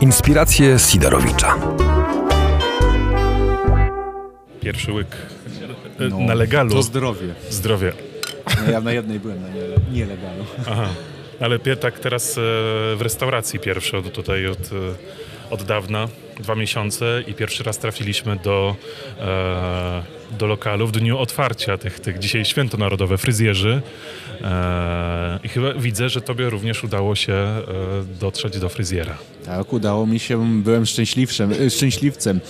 Inspiracje Sidorowicza. Pierwszy łyk No, na legalu. To zdrowie. Zdrowie. No, ja na jednej byłem, na nie- nielegalu. Aha. Ale tak teraz e, w restauracji pierwszy od, tutaj od, e, od dawna, dwa miesiące i pierwszy raz trafiliśmy do, e, do lokalu w dniu otwarcia tych, tych dzisiaj święto narodowe, fryzjerzy. E, I chyba widzę, że tobie również udało się e, dotrzeć do fryzjera. Tak, udało mi się, byłem szczęśliwcem, e, szczęśliwcem.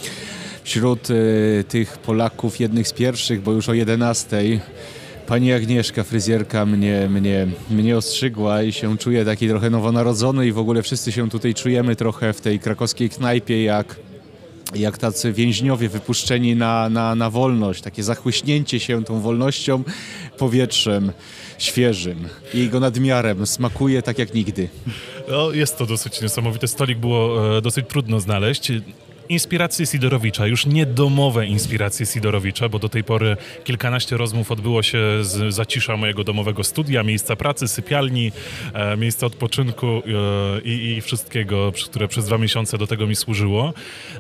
Wśród e, tych Polaków jednych z pierwszych, bo już o 11 pani Agnieszka, fryzjerka, mnie, mnie, mnie ostrzygła i się czuję taki trochę nowonarodzony i w ogóle wszyscy się tutaj czujemy trochę w tej krakowskiej knajpie jak jak tacy więźniowie wypuszczeni na, na, na wolność, takie zachłyśnięcie się tą wolnością, powietrzem świeżym i jego nadmiarem smakuje tak jak nigdy. No, jest to dosyć niesamowite. Stolik było e, dosyć trudno znaleźć. Inspiracje Sidorowicza, już nie domowe inspiracje Sidorowicza, bo do tej pory kilkanaście rozmów odbyło się z zacisza mojego domowego studia, miejsca pracy, sypialni, e, miejsca odpoczynku e, i, wszystkiego, które przez dwa miesiące do tego mi służyło.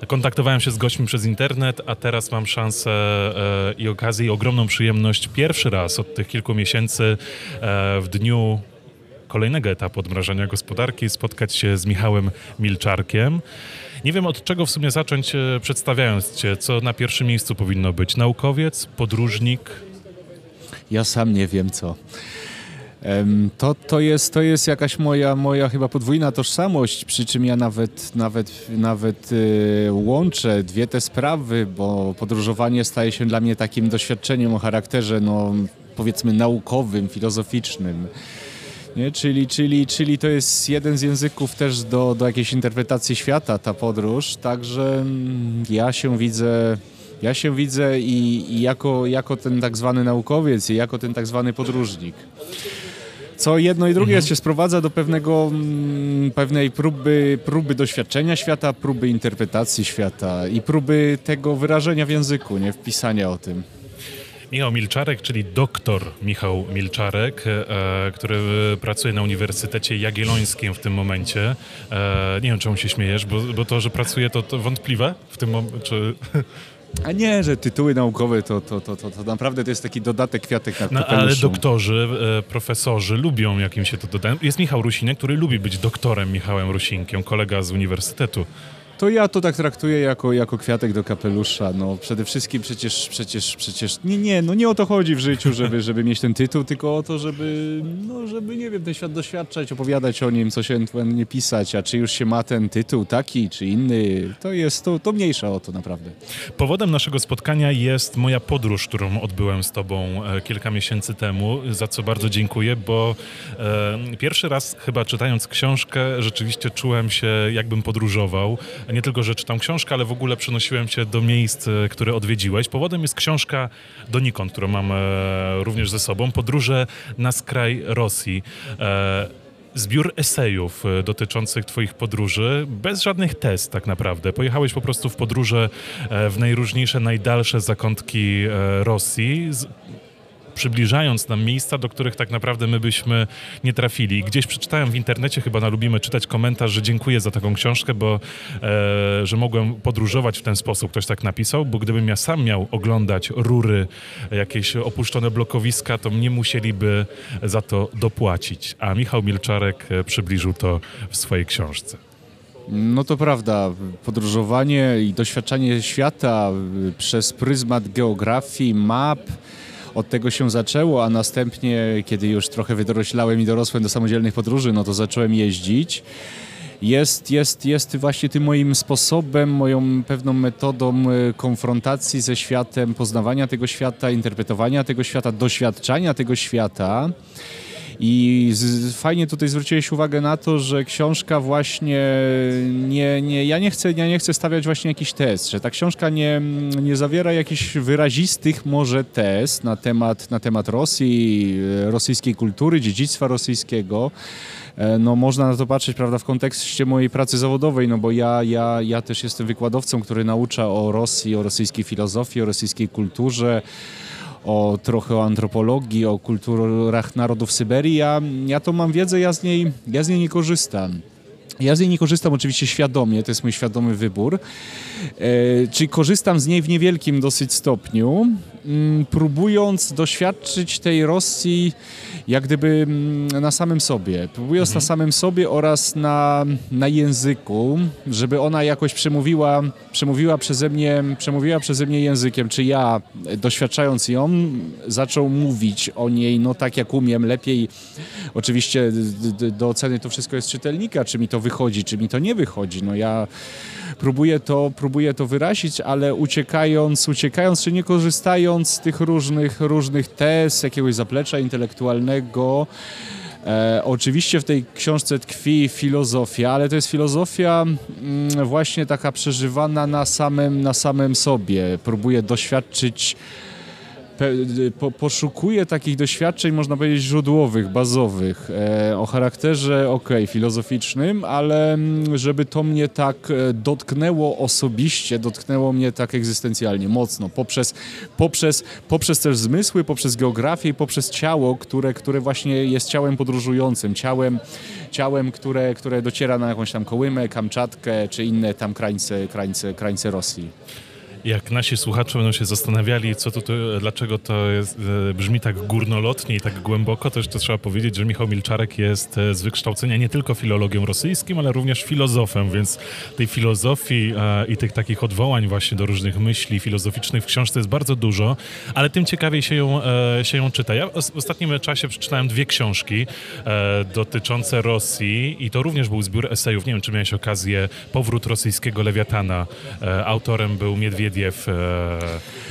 Kontaktowałem się z gośćmi przez internet, a teraz mam szansę e, i okazję i ogromną przyjemność pierwszy raz od tych kilku miesięcy e, w dniu kolejnego etapu odmrażania gospodarki, spotkać się z Michałem Milczarkiem. Nie wiem od czego w sumie zacząć e, przedstawiając Cię, co na pierwszym miejscu powinno być. Naukowiec, podróżnik. Ja sam nie wiem co. To, to, jest, to jest jakaś moja, moja chyba podwójna tożsamość, przy czym ja nawet, nawet, nawet y, łączę dwie te sprawy, bo podróżowanie staje się dla mnie takim doświadczeniem o charakterze, no, powiedzmy, naukowym, filozoficznym. Nie? Czyli, czyli, czyli to jest jeden z języków też do, do jakiejś interpretacji świata, ta podróż. Także mm, ja się widzę, ja się widzę i, i jako, jako ten tak zwany naukowiec, i jako ten tak zwany podróżnik. Co jedno i drugie się sprowadza do pewnego, mm, pewnej próby, próby doświadczenia świata, próby interpretacji świata i próby tego wyrażenia w języku, nie wpisania o tym. Michał Milczarek, czyli doktor Michał Milczarek, e, który pracuje na Uniwersytecie Jagiellońskim w tym momencie. E, nie wiem, czemu się śmiejesz, bo, bo to, że pracuje, to, to wątpliwe w tym momencie. A nie, że tytuły naukowe to, to, to, to, to naprawdę to jest taki dodatek kwiatek na No, ale doktorzy, e, profesorzy lubią, jak im się to dodaje. Jest Michał Rusinek, który lubi być doktorem Michałem Rusinkiem, kolega z uniwersytetu. To ja to tak traktuję jako, jako kwiatek do kapelusza. No przede wszystkim przecież, przecież, przecież, nie, nie, no nie o to chodzi w życiu, żeby, żeby mieć ten tytuł, tylko o to, żeby, no żeby, nie wiem, ten świat doświadczać, opowiadać o nim, coś ewentualnie pisać, a czy już się ma ten tytuł taki, czy inny, to jest, to, to mniejsza o to naprawdę. Powodem naszego spotkania jest moja podróż, którą odbyłem z Tobą e, kilka miesięcy temu, za co bardzo dziękuję, bo e, pierwszy raz chyba czytając książkę rzeczywiście czułem się jakbym podróżował. Nie tylko, że czytam książkę, ale w ogóle przenosiłem się do miejsc, e, które odwiedziłeś. Powodem jest książka Donikąd, którą mam e, również ze sobą, Podróże na skraj Rosji. E, Zbiór esejów dotyczących Twoich podróży, bez żadnych test tak naprawdę. Pojechałeś po prostu w podróże w najróżniejsze, najdalsze zakątki Rosji, przybliżając nam miejsca, do których tak naprawdę my byśmy nie trafili. Gdzieś przeczytałem w internecie, chyba na Lubimy czytać komentarz, że dziękuję za taką książkę, bo e, że mogłem podróżować w ten sposób. Ktoś tak napisał, bo gdybym ja sam miał oglądać rury, jakieś opuszczone blokowiska, to mnie musieliby za to dopłacić. A Michał Milczarek e, przybliżył to w swojej książce. No to prawda, podróżowanie i doświadczanie świata y, przez pryzmat geografii, map, od tego się zaczęło, a następnie, kiedy już trochę wydoroślałem i dorosłem do samodzielnych podróży, no to zacząłem jeździć. Jest, jest, jest właśnie tym moim sposobem, moją pewną metodą y, konfrontacji ze światem, poznawania tego świata, interpretowania tego świata, doświadczania tego świata. I z, fajnie tutaj zwróciłeś uwagę na to, że książka właśnie nie, nie, ja nie chcę, ja nie chcę stawiać właśnie jakiś test, że ta książka nie, nie zawiera jakichś wyrazistych może test na temat, na temat Rosji, rosyjskiej kultury, dziedzictwa rosyjskiego. E, No można na to patrzeć, prawda, w kontekście mojej pracy zawodowej, no bo ja, ja, ja też jestem wykładowcą, który naucza o Rosji, o rosyjskiej filozofii, o rosyjskiej kulturze, o trochę o antropologii, o kulturach narodów Syberii. Ja, ja to mam wiedzę, ja z, niej, ja z niej nie korzystam. Ja z niej nie korzystam oczywiście świadomie, to jest mój świadomy wybór. E, czyli korzystam z niej w niewielkim dosyć stopniu, próbując doświadczyć tej Rosji jak gdyby mm, na samym sobie. Próbując na samym sobie oraz na, na języku, żeby ona jakoś przemówiła, przemówiła, przeze mnie, przemówiła przeze mnie językiem, czy ja doświadczając ją zaczął mówić o niej no tak jak umiem, lepiej oczywiście do oceny to wszystko jest czytelnika, czy mi to wychodzi, czy mi to nie wychodzi. No ja próbuję to, próbuję to wyrazić, ale uciekając, uciekając czy nie korzystając z tych różnych, różnych tez, jakiegoś zaplecza intelektualnego, E, oczywiście w tej książce tkwi filozofia, ale to jest filozofia mm, właśnie taka przeżywana na samym, na samym sobie. Próbuję doświadczyć po, poszukuję takich doświadczeń, można powiedzieć, źródłowych, bazowych, e, o charakterze, ok, filozoficznym, ale mm, żeby to mnie tak e, dotknęło osobiście, dotknęło mnie tak egzystencjalnie, mocno, poprzez, poprzez, poprzez też zmysły, poprzez geografię i poprzez ciało, które, które właśnie jest ciałem podróżującym, ciałem, ciałem które, które dociera na jakąś tam Kołymę, Kamczatkę, czy inne tam krańce, krańce, krańce Rosji. Jak nasi słuchacze będą się zastanawiali, co to, dlaczego to jest, e, brzmi tak górnolotnie i tak głęboko, to jeszcze trzeba powiedzieć, że Michał Milczarek jest e, z wykształcenia nie tylko filologiem rosyjskim, ale również filozofem, więc tej filozofii e, i tych takich odwołań właśnie do różnych myśli filozoficznych w książce jest bardzo dużo, ale tym ciekawiej się ją, się ją czyta. Ja w ostatnim czasie przeczytałem dwie książki dotyczące Rosji i to również był zbiór esejów. Nie wiem, czy miałeś okazję Powrót rosyjskiego lewiatana. Autorem był Miedwiediew. E,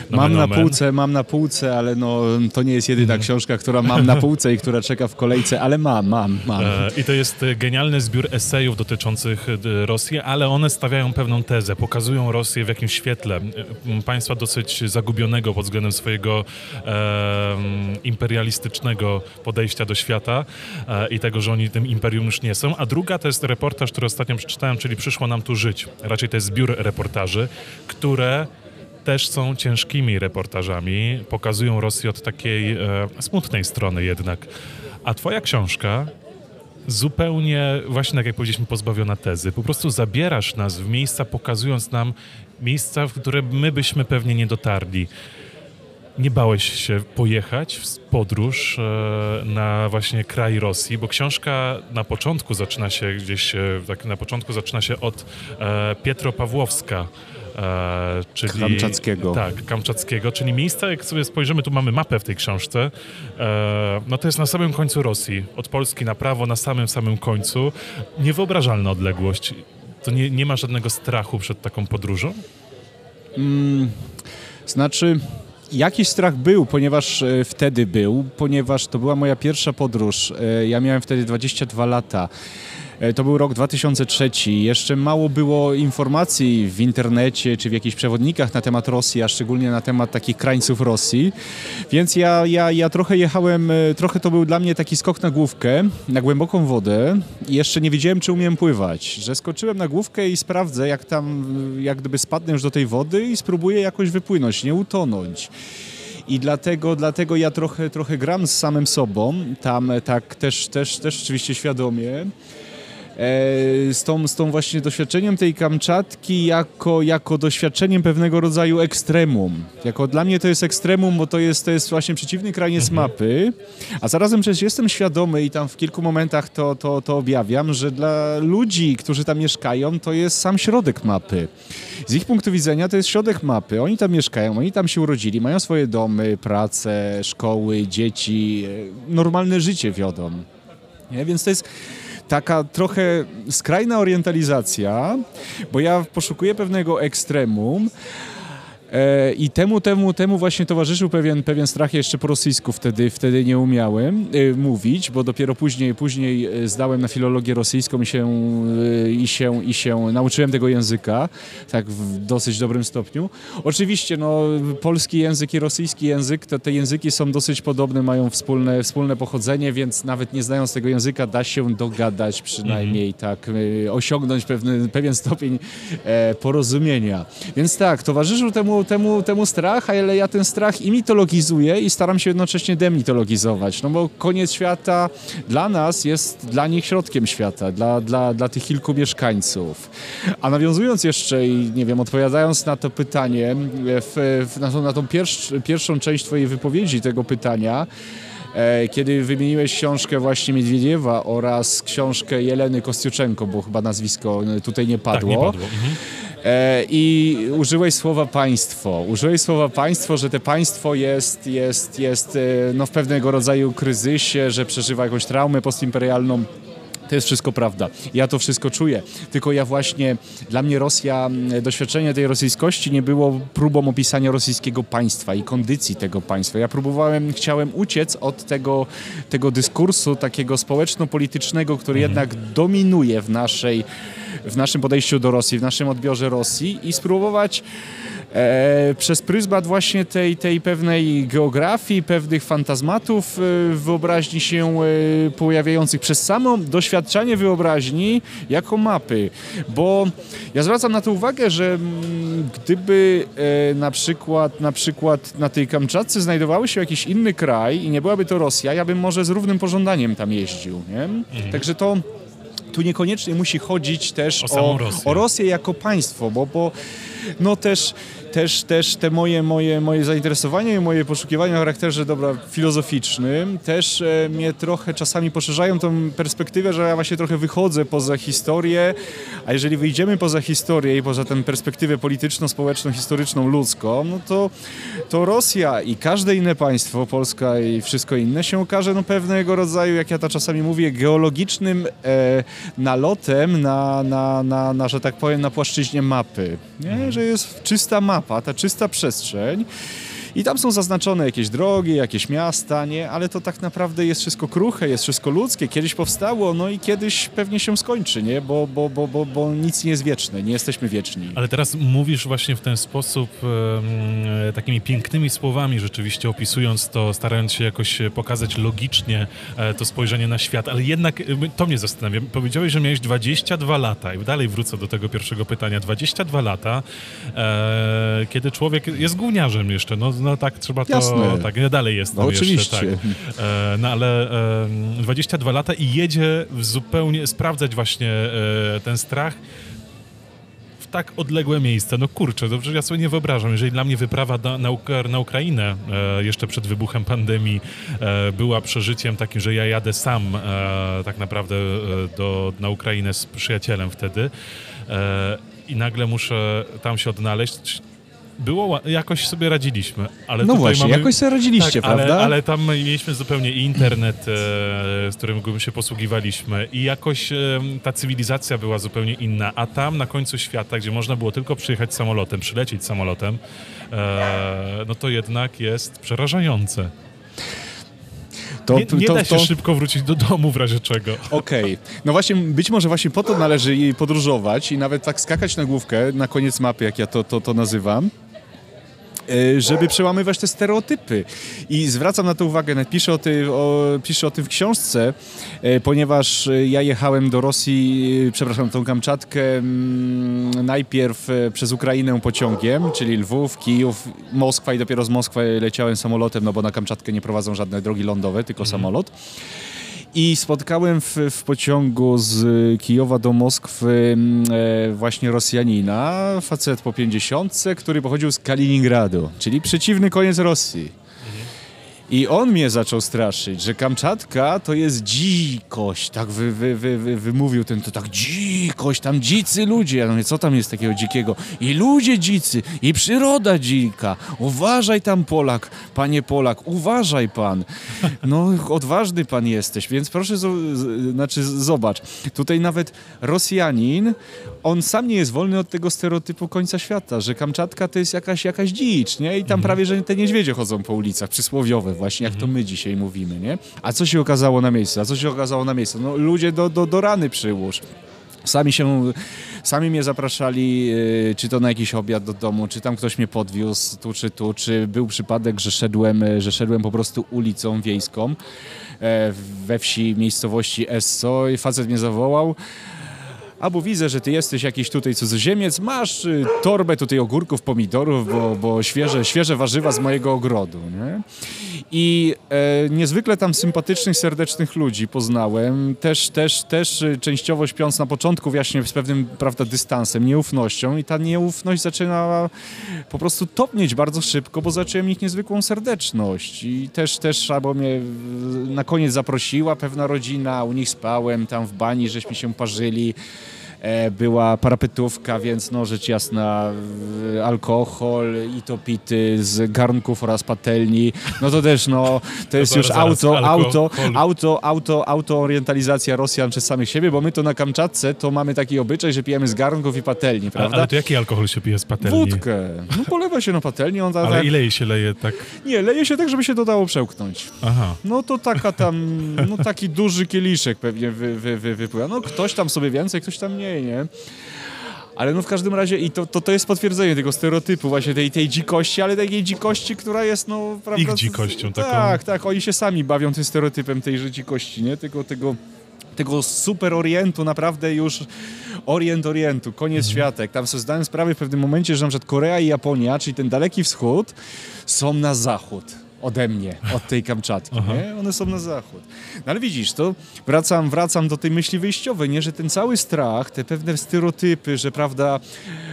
Mam na półce, mam na półce, ale no, to nie jest jedyna książka, która mam na półce i która czeka w kolejce, ale mam, mam, mam. E, I to jest e, genialny zbiór esejów dotyczących Rosji, ale one stawiają pewną tezę, pokazują Rosję w jakimś świetle. Państwa dosyć zagubionego pod względem swojego e, imperialistycznego podejścia do świata e, i tego, że oni tym imperium już nie są. A druga to jest reportaż, który ostatnio przeczytałem, czyli Przyszło nam tu żyć. Raczej to jest zbiór reportaży, które też są ciężkimi reportażami, pokazują Rosję od takiej e, smutnej strony jednak. A twoja książka zupełnie, właśnie tak jak powiedzieliśmy, pozbawiona tezy. Po prostu zabierasz nas w miejsca, pokazując nam miejsca, w które my byśmy pewnie nie dotarli. Nie bałeś się pojechać w podróż e, na właśnie kraj Rosji, bo książka na początku zaczyna się gdzieś, e, tak na początku zaczyna się od Pietropawłowska, e, czyli... Kamczackiego. Tak, Kamczackiego, czyli miejsca, jak sobie spojrzymy, tu mamy mapę w tej książce, e, no to jest na samym końcu Rosji, od Polski na prawo, na samym, samym końcu. Niewyobrażalna odległość. To nie, nie ma żadnego strachu przed taką podróżą? Znaczy, jakiś strach był, ponieważ e, wtedy był, ponieważ to była moja pierwsza podróż. E, Ja miałem wtedy 22 lata. E, To był rok 2003. Jeszcze mało było informacji w internecie czy w jakichś przewodnikach na temat Rosji, a szczególnie na temat takich krańców Rosji. Więc ja, ja, ja trochę jechałem, e, trochę to był dla mnie taki skok na główkę, na głęboką wodę. I jeszcze nie wiedziałem, czy umiem pływać. Że skoczyłem na główkę i sprawdzę, jak tam, jak gdyby spadnę już do tej wody i spróbuję jakoś wypłynąć, nie utonąć. I dlatego, dlatego ja trochę, trochę gram z samym sobą, tam e, tak też, też, też oczywiście świadomie. E, z, tą, z tą właśnie doświadczeniem tej Kamczatki jako, jako doświadczeniem pewnego rodzaju ekstremum. Jako dla mnie to jest ekstremum, bo to jest, to jest właśnie przeciwny kraniec mapy, a zarazem przecież jestem świadomy i tam w kilku momentach to, to, to objawiam, że dla ludzi, którzy tam mieszkają, to jest sam środek mapy. Z ich punktu widzenia to jest środek mapy. Oni tam mieszkają, oni tam się urodzili, mają swoje domy, pracę, szkoły, dzieci, e, normalne życie wiodą. Nie? Więc to jest taka trochę skrajna orientalizacja, bo ja poszukuję pewnego ekstremum. E, I temu, temu, temu właśnie towarzyszył pewien, pewien strach. Jeszcze po rosyjsku wtedy, wtedy nie umiałem e, mówić, bo dopiero później, później e, zdałem na filologię rosyjską i się, i, się, i się nauczyłem tego języka, tak w dosyć dobrym stopniu. Oczywiście no, polski język i rosyjski język, to te języki są dosyć podobne, mają wspólne, wspólne pochodzenie, więc nawet nie znając tego języka da się dogadać przynajmniej, tak, e, osiągnąć pewny, pewien stopień porozumienia. Więc tak, towarzyszył temu, temu, temu strach, ale ja ten strach i mitologizuję i staram się jednocześnie demitologizować, no bo koniec świata dla nas jest dla nich środkiem świata, dla, dla, dla tych kilku mieszkańców. A nawiązując jeszcze i nie wiem, odpowiadając na to pytanie, w, w, na, tą, na tą pierwsz, pierwszą część twojej wypowiedzi tego pytania, kiedy wymieniłeś książkę właśnie Miedwiediewa oraz książkę Jeleny Kostiuczenko, bo chyba nazwisko tutaj nie padło. Tak, nie padło. Mhm. E, I użyłeś słowa państwo. Użyłeś słowa państwo, że te państwo jest, jest, jest e, no, w pewnego rodzaju kryzysie, że przeżywa jakąś traumę postimperialną. To jest wszystko prawda. Ja to wszystko czuję. Tylko ja właśnie, dla mnie Rosja, m, doświadczenie tej rosyjskości nie było próbą opisania rosyjskiego państwa i kondycji tego państwa. Ja próbowałem, chciałem uciec od tego, tego dyskursu takiego społeczno-politycznego, który jednak dominuje w naszej, w naszym podejściu do Rosji, w naszym odbiorze Rosji i spróbować e, przez pryzmat właśnie tej, tej pewnej geografii, pewnych fantazmatów e, wyobraźni się e, pojawiających przez samo doświadczanie wyobraźni jako mapy. Bo ja zwracam na to uwagę, że mm, gdyby e, na przykład na przykład na tej Kamczatce znajdowały się jakiś inny kraj i nie byłaby to Rosja, ja bym może z równym pożądaniem tam jeździł. Nie? Także to tu niekoniecznie musi chodzić też O o, Rosję. o Rosję jako państwo, bo, bo no też, też, też te moje, moje, moje zainteresowania i moje poszukiwania o charakterze dobra filozoficznym też e, mnie trochę czasami poszerzają tą perspektywę, że ja właśnie trochę wychodzę poza historię, a jeżeli wyjdziemy poza historię i poza tę perspektywę polityczną, społeczną, historyczną, ludzką, no to, to Rosja i każde inne państwo, Polska i wszystko inne się okaże no pewnego rodzaju, jak ja to czasami mówię, geologicznym e, nalotem na, na, na, na, że tak powiem, na płaszczyźnie mapy. Nie? Że jest czysta mapa, ta czysta przestrzeń. I tam są zaznaczone jakieś drogi, jakieś miasta, nie? Ale to tak naprawdę jest wszystko kruche, jest wszystko ludzkie. Kiedyś powstało, no i kiedyś pewnie się skończy, nie? Bo, bo, bo, bo, bo nic nie jest wieczne, nie jesteśmy wieczni. Ale teraz mówisz właśnie w ten sposób, em, takimi pięknymi słowami rzeczywiście opisując to, starając się jakoś pokazać logicznie e, to spojrzenie na świat, ale jednak e, to mnie zastanawia. Powiedziałeś, że miałeś 22 lata i dalej wrócę do tego pierwszego pytania. 22 lata, e, kiedy człowiek jest gówniarzem jeszcze, no, no tak trzeba to, Jasne. tak, dalej jestem No jeszcze, oczywiście. tak. E, no ale e, 22 lata i jedzie w zupełnie sprawdzać właśnie e, ten strach w tak odległe miejsce. No kurczę, dobrze, ja sobie nie wyobrażam. Jeżeli dla mnie wyprawa na, na, na Ukrainę e, jeszcze przed wybuchem pandemii e, była przeżyciem takim, że ja jadę sam e, tak naprawdę e, do, na Ukrainę z przyjacielem wtedy e, i nagle muszę tam się odnaleźć. Było, jakoś sobie radziliśmy, ale No właśnie, mamy... jakoś sobie radziliście, tak, ale, prawda? ale tam mieliśmy zupełnie i internet, e, z którym się posługiwaliśmy i jakoś e, ta cywilizacja była zupełnie inna, a tam na końcu świata, gdzie można było tylko przyjechać samolotem, przylecieć samolotem, e, no to jednak jest przerażające. To, Nie, nie to, da się to, szybko wrócić do domu w razie czego. Okej. No właśnie, być może właśnie po to należy jej podróżować i nawet tak skakać na główkę, na koniec mapy, jak ja to, to, to nazywam, żeby przełamywać te stereotypy. I zwracam na to uwagę, nawet piszę o, ty, o, piszę o tym w książce, e, ponieważ e, ja jechałem do Rosji, e, przepraszam, tą Kamczatkę mm, najpierw e, przez Ukrainę pociągiem, czyli Lwów, Kijów, Moskwa i dopiero z Moskwy leciałem samolotem, no bo na Kamczatkę nie prowadzą żadne drogi lądowe, tylko samolot. I spotkałem w, w pociągu z Kijowa do Moskwy mm, e, właśnie Rosjanina, facet po 50, który pochodził z Kaliningradu, czyli przeciwny koniec Rosji. I on mnie zaczął straszyć, że Kamczatka to jest dzikość, tak wy, wy, wy, wy, wymówił ten, to tak dzikość, tam dzicy ludzie. Ja mówię, co tam jest takiego dzikiego? I ludzie dzicy, i przyroda dzika. Uważaj tam Polak, panie Polak, uważaj pan. No odważny pan jesteś, więc proszę, zo- z- znaczy z- zobacz, tutaj nawet Rosjanin, on sam nie jest wolny od tego stereotypu końca świata, że Kamczatka to jest jakaś, jakaś dzicz, nie? I tam prawie, że te niedźwiedzie chodzą po ulicach, przysłowiowe właśnie, jak to my dzisiaj mówimy, nie? A co się okazało na miejscu? A co się okazało na miejscu? No ludzie do, do, do rany przyłóż. Sami się, sami mnie zapraszali, y, czy to na jakiś obiad do domu, czy tam ktoś mnie podwiózł tu czy tu, czy był przypadek, że szedłem, y, że szedłem po prostu ulicą wiejską e, we wsi miejscowości Esso i facet mnie zawołał. Albo widzę, że ty jesteś jakiś tutaj cudzoziemiec, masz y, torbę tutaj ogórków, pomidorów, bo, bo świeże, świeże warzywa z mojego ogrodu, nie? I e, niezwykle tam sympatycznych, serdecznych ludzi poznałem, też, też, też y, częściowo śpiąc na początku właśnie z pewnym, prawda, dystansem, nieufnością. I ta nieufność zaczyna po prostu topnieć bardzo szybko, bo zacząłem ich niezwykłą serdeczność. I też, też albo mnie na koniec zaprosiła pewna rodzina, u nich spałem tam w bani, żeśmy się parzyli. E, była parapetówka, więc no rzecz jasna alkohol i to pity z garnków oraz patelni. No to też no, to jest już auto, auto, alkohol. auto, auto, autoorientalizacja Rosjan przez samych siebie, bo my to na Kamczatce to mamy taki obyczaj, że pijemy z garnków i patelni, prawda? ale to jaki alkohol się pije z patelni? Wódkę. No polewa się na patelni, on tak, Ale ile jej się leje tak? nie, leje się tak, żeby się to dało przełknąć. Aha. No to taka tam, no taki duży kieliszek pewnie wy, wy, wy, wypływa. No ktoś tam sobie więcej, ktoś tam mniej, nie? Ale no w każdym razie i to, to, to jest potwierdzenie tego stereotypu właśnie tej, tej dzikości, ale takiej dzikości, która jest no... Prawda, Ich dzikością taką. Tak, tak, oni się sami bawią tym stereotypem tejże dzikości, nie? Tego, tego, tego super orientu, naprawdę już orient orientu, koniec świata. Jak tam sobie zdałem sprawę w pewnym momencie, że na przykład Korea i Japonia, czyli ten daleki wschód, są na zachód ode mnie, od tej Kamczatki, nie? One są na zachód. No ale widzisz, to wracam, wracam do tej myśli wyjściowej, nie? Że ten cały strach, te pewne stereotypy, że prawda,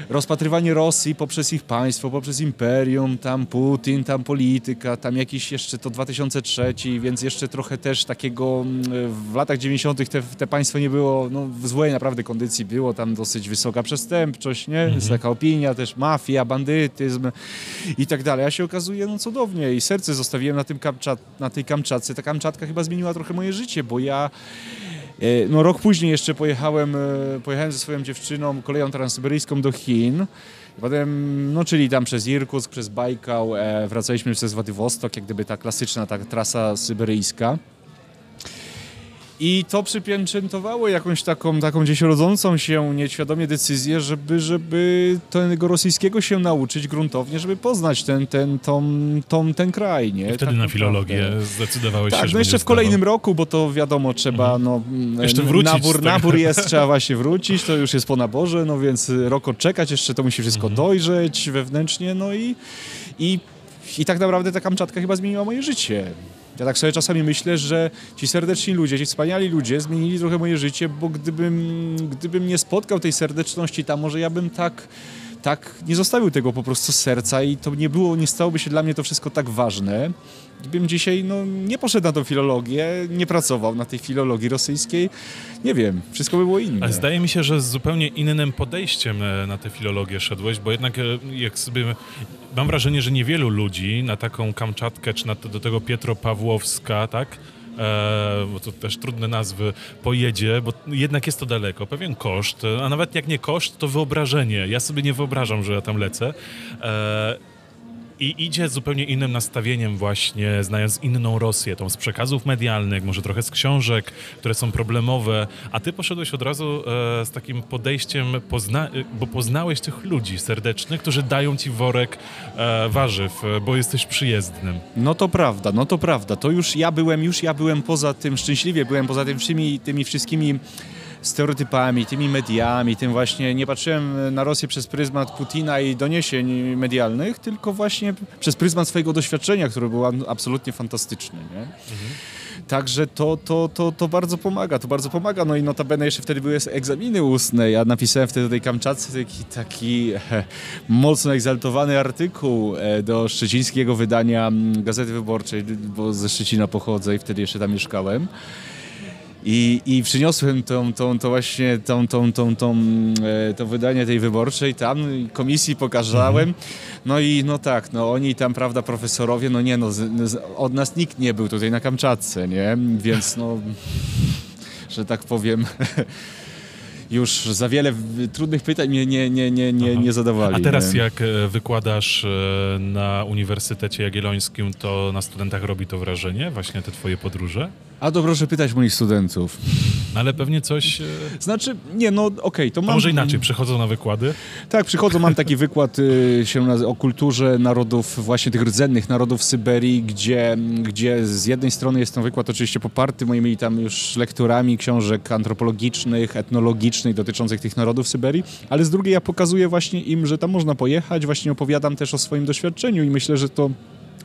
rozpatrywanie Rosji poprzez ich państwo, poprzez imperium, tam Putin, tam polityka, tam jakiś jeszcze to 2003, więc jeszcze trochę też takiego mm, w latach 90. te, te państwo nie było, no w złej naprawdę kondycji było, tam dosyć wysoka przestępczość, nie? Jest taka opinia, też mafia, bandytyzm i tak dalej. A się okazuje, no cudownie i serce zostawiłem na, tym na tej Kamczatce. Ta Kamczatka chyba zmieniła trochę moje życie, bo ja e, no rok później jeszcze pojechałem, e, pojechałem ze swoją dziewczyną koleją transsyberyjską do Chin. Potem, no czyli tam przez Irkutsk, przez Bajkał, e, wracaliśmy przez Władywostok, jak gdyby ta klasyczna ta trasa syberyjska. I to przypieczętowało jakąś taką, taką gdzieś rodzącą się nieświadomie decyzję, żeby, żeby tego rosyjskiego się nauczyć gruntownie, żeby poznać ten, ten, tą, tą, ten kraj, nie? I wtedy Tak na naprawdę. filologię zdecydowałeś się, Tak, no jeszcze w kolejnym roku, bo to wiadomo, trzeba, no, mm, Jeszcze wrócić nabór, nabór jest, trzeba właśnie wrócić, to już jest po naborze, no więc rok odczekać, jeszcze to musi wszystko dojrzeć wewnętrznie, no i, i, i tak naprawdę ta Kamczatka chyba zmieniła moje życie. Ja tak sobie czasami myślę, że ci serdeczni ludzie, ci wspaniali ludzie zmienili trochę moje życie, bo gdybym, gdybym nie spotkał tej serdeczności tam, może ja bym tak tak nie zostawił tego po prostu serca i to nie było, nie stałoby się dla mnie to wszystko tak ważne. Gdybym dzisiaj no, nie poszedł na tą filologię, nie pracował na tej filologii rosyjskiej, nie wiem, wszystko by było inne. Ale zdaje mi się, że z zupełnie innym podejściem e, na tę filologię szedłeś, bo jednak e, jak sobie... Mam wrażenie, że niewielu ludzi na taką Kamczatkę, czy na do tego Pietropawłowska, tak? E, bo to też trudne nazwy, pojedzie, bo jednak jest to daleko, pewien koszt, e, a nawet jak nie koszt, to wyobrażenie. Ja sobie nie wyobrażam, że ja tam lecę. E, i idzie z zupełnie innym nastawieniem właśnie, znając inną Rosję, tą z przekazów medialnych, może trochę z książek, które są problemowe, a ty poszedłeś od razu e, z takim podejściem, pozna- e, bo poznałeś tych ludzi serdecznych, którzy dają ci worek e, warzyw, e, bo jesteś przyjezdnym. No to prawda, no to prawda. To już ja byłem, już ja byłem poza tym, szczęśliwie byłem poza tym tymi wszystkimi stereotypami, tymi mediami, tym właśnie nie patrzyłem na Rosję przez pryzmat Putina i doniesień medialnych, tylko właśnie przez pryzmat swojego doświadczenia, które było absolutnie fantastyczne. Nie? Także to, to, to, to bardzo pomaga, to bardzo pomaga. No i notabene jeszcze wtedy były egzaminy ustne. Ja napisałem wtedy do tej Kamczatce taki, taki e, mocno egzaltowany artykuł e, do szczecińskiego wydania mm, Gazety Wyborczej, bo ze Szczecina pochodzę i wtedy jeszcze tam mieszkałem. I, I przyniosłem tą, tą, tą właśnie tą, tą, tą, tą, e, to wydanie tej wyborczej tam komisji pokazałem. No i no tak, no oni tam, prawda, profesorowie, no nie no, z, z, od nas nikt nie był tutaj na Kamczatce, nie? Więc no, że tak powiem, już za wiele trudnych pytań mnie nie, nie, nie, nie, nie zadawali. A teraz nie? jak e, wykładasz e, na Uniwersytecie Jagiellońskim, to na studentach robi to wrażenie, właśnie te twoje podróże? A to proszę pytać moich studentów. No ale pewnie coś... e, Znaczy, nie, no okej, to A mam... może inaczej, przychodzą na wykłady? Tak, przychodzą, mam taki wykład y, się nazy- o kulturze narodów, właśnie tych rdzennych narodów Syberii, gdzie, gdzie z jednej strony jest ten wykład oczywiście poparty moimi tam już lekturami książek antropologicznych, etnologicznych dotyczących tych narodów Syberii, ale z drugiej ja pokazuję właśnie im, że tam można pojechać, właśnie opowiadam też o swoim doświadczeniu i myślę, że to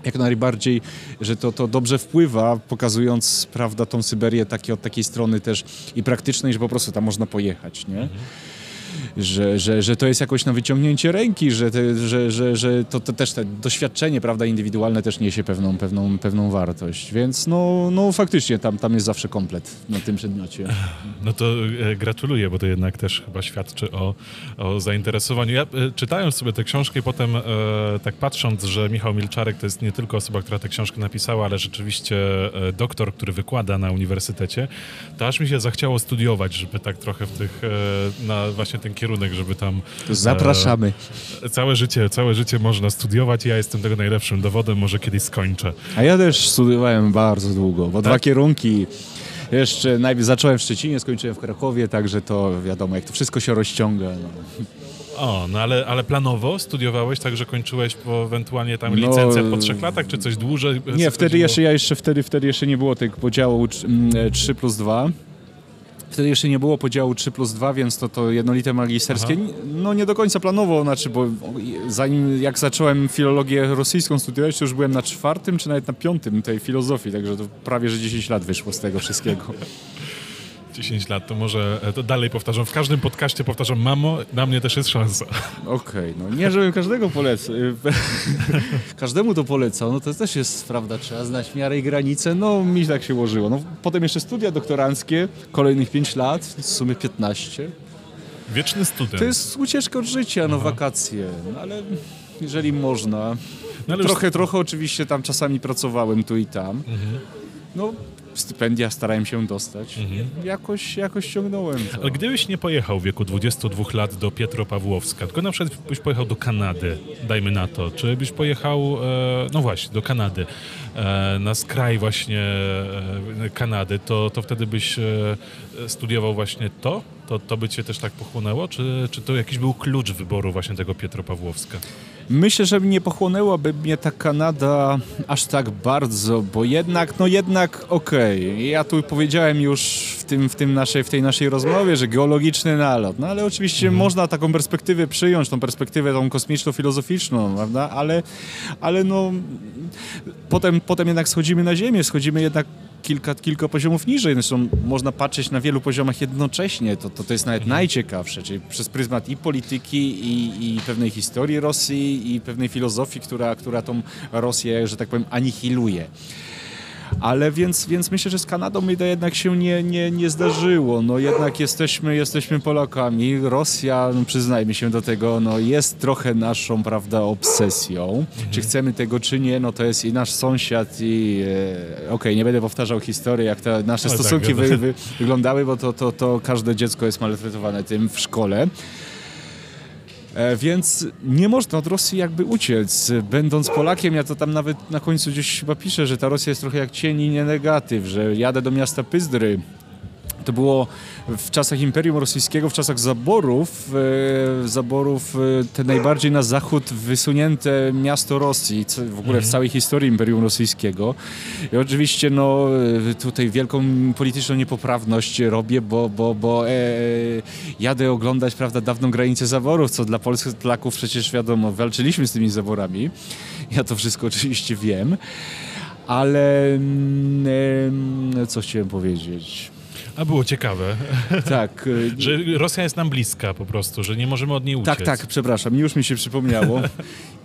jak najbardziej, że to, to dobrze wpływa, pokazując, prawda, tą Syberię takie, od takiej strony też i praktycznej, że po prostu tam można pojechać, nie? Że, że, że to jest jakoś na wyciągnięcie ręki, że, te, że, że, że to, to też te doświadczenie, prawda, indywidualne też niesie pewną, pewną, pewną wartość, więc no, no faktycznie tam, tam jest zawsze komplet na tym przedmiocie. No to e, gratuluję, bo to jednak też chyba świadczy o, o zainteresowaniu. Ja e, czytając sobie tę książkę i potem e, tak patrząc, że Michał Milczarek to jest nie tylko osoba, która tę książkę napisała, ale rzeczywiście e, doktor, który wykłada na uniwersytecie, to aż mi się zachciało studiować, żeby tak trochę w tych, na właśnie ten kierunek, żeby tam Zapraszamy. e, całe życie, całe życie można studiować ja jestem tego najlepszym dowodem, może kiedyś skończę. A ja też studiowałem bardzo długo, bo dwa Tak? kierunki. Jeszcze najpierw zacząłem w Szczecinie, skończyłem w Krakowie, także to wiadomo, jak to wszystko się rozciąga. No. O, no ale, ale planowo studiowałeś, tak że kończyłeś po ewentualnie tam No, licencję po trzech latach, czy coś dłużej? Nie, wtedy jeszcze, ja jeszcze wtedy, wtedy jeszcze nie było tego podziału trz- mm, 3 plus 2. Wtedy jeszcze nie było podziału 3 plus 2, więc to, to jednolite magisterskie, Aha. no nie do końca planowo, znaczy, bo zanim jak zacząłem filologię rosyjską studiować, to już byłem na czwartym, czy nawet na piątym tej filozofii, także to prawie, że 10 lat wyszło z tego wszystkiego. 10 lat, to może e, to dalej powtarzam. W każdym podcaście powtarzam, mamo, na mnie też jest szansa. Okej, no nie, żebym każdego polecał. Każdemu to polecał, no to też jest, prawda, trzeba znać miarę i granice, no mi tak się ułożyło. No, potem jeszcze studia doktoranckie, kolejnych 5 lat, w sumie 15. Wieczny student. To jest ucieczka od życia, no wakacje, no ale jeżeli można. No, ale już- trochę, trochę oczywiście tam czasami pracowałem tu i tam. No, stypendia starałem się dostać. Jakoś, jakoś ciągnąłem to. Ale gdybyś nie pojechał w wieku 22 lat do Pietropawłowska, tylko na przykład byś pojechał do Kanady, dajmy na to, czy byś pojechał, e, no właśnie, do Kanady, e, na skraj właśnie e, Kanady, to, to wtedy byś e, studiował właśnie to? To, to by cię też tak pochłonęło? Czy, czy to jakiś był klucz wyboru właśnie tego Pietropawłowska? Myślę, że nie pochłonęłaby mnie ta Kanada aż tak bardzo, bo jednak, no jednak okej. Ja tu powiedziałem już w, tym, w, tym naszej, w tej naszej rozmowie, że geologiczny nalot. No ale oczywiście można taką perspektywę przyjąć, tą perspektywę tą kosmiczno-filozoficzną, prawda? Ale, ale no potem, potem jednak schodzimy na ziemię, schodzimy jednak kilka, kilka poziomów niżej. Zresztą można patrzeć na wielu poziomach jednocześnie. To, to, to jest nawet najciekawsze, czyli przez pryzmat i polityki, i, i pewnej historii Rosji, i pewnej filozofii, która, która tą Rosję, że tak powiem, anihiluje. Ale więc, więc myślę, że z Kanadą mi to jednak się nie, nie, nie zdarzyło. No jednak jesteśmy, jesteśmy Polakami. Rosja, no przyznajmy się do tego, no jest trochę naszą, prawda, obsesją. Czy chcemy tego, czy nie, no to jest i nasz sąsiad i e, okej, nie będę powtarzał historii, jak te nasze No tak, stosunki wy, wy, wyglądały, bo to, to, to każde dziecko jest maltretowane tym w szkole. E, Więc nie można od Rosji jakby uciec. Będąc Polakiem, ja to tam nawet na końcu gdzieś chyba piszę, że ta Rosja jest trochę jak cień i nie negatyw, że jadę do miasta Pyzdry. To było w czasach Imperium Rosyjskiego, w czasach zaborów, e, zaborów e, te najbardziej na zachód wysunięte miasto Rosji, w ogóle w całej historii Imperium Rosyjskiego. I oczywiście no, e, tutaj wielką polityczną niepoprawność robię, bo, bo, bo e, jadę oglądać prawda, dawną granicę zaborów, co dla polskich Polaków przecież wiadomo, walczyliśmy z tymi zaborami. Ja to wszystko oczywiście wiem. Ale em, co chciałem powiedzieć? A było ciekawe, Tak. e, że Rosja jest nam bliska po prostu, że nie możemy od niej uciec. Tak, tak, przepraszam, już mi się przypomniało.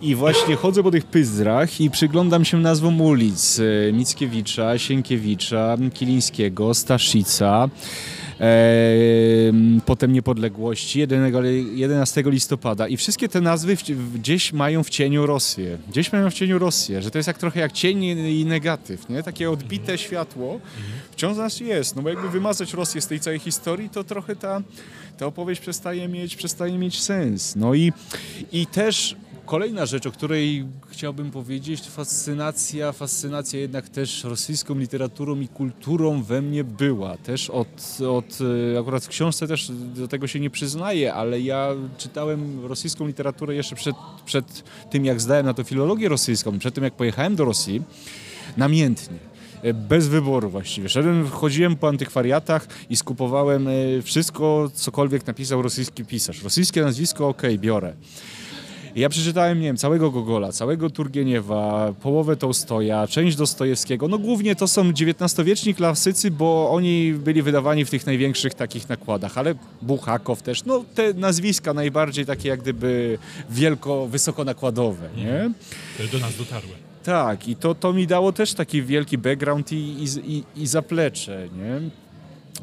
I właśnie chodzę po tych pyzdrach i przyglądam się nazwom ulic. e, Mickiewicza, Sienkiewicza, Kilińskiego, Staszica. Potem Niepodległości, 11 listopada. I wszystkie te nazwy gdzieś mają w cieniu Rosję. Gdzieś mają w cieniu Rosję, że to jest jak trochę jak cień i i negatyw, nie? Takie odbite światło wciąż nas jest. No bo jakby wymazać Rosję z tej całej historii, to trochę ta, ta opowieść przestaje mieć, przestaje mieć sens. No i, i też kolejna rzecz, o której chciałbym powiedzieć, fascynacja, fascynacja jednak też rosyjską literaturą i kulturą we mnie była. Też od, od e, akurat w książce też do tego się nie przyznaję, ale ja czytałem rosyjską literaturę jeszcze przed, przed tym, jak zdałem na to filologię rosyjską, przed tym, jak pojechałem do Rosji, namiętnie e, bez wyboru właściwie. Szedłem, chodziłem po antykwariatach i skupowałem e, wszystko, cokolwiek napisał rosyjski pisarz. Rosyjskie nazwisko, ok, biorę. Ja przeczytałem, nie wiem, całego Gogola, całego Turgieniewa, połowę Tołstoja, część Dostojewskiego. No głównie to są XIX-wieczni klasycy, bo oni byli wydawani w tych największych takich nakładach, ale Buchakow też, no te nazwiska najbardziej takie jak gdyby wielko, wysoko nakładowe, nie? Do nas dotarły. Tak, i to, to mi dało też taki wielki background i, i, i, i zaplecze, nie?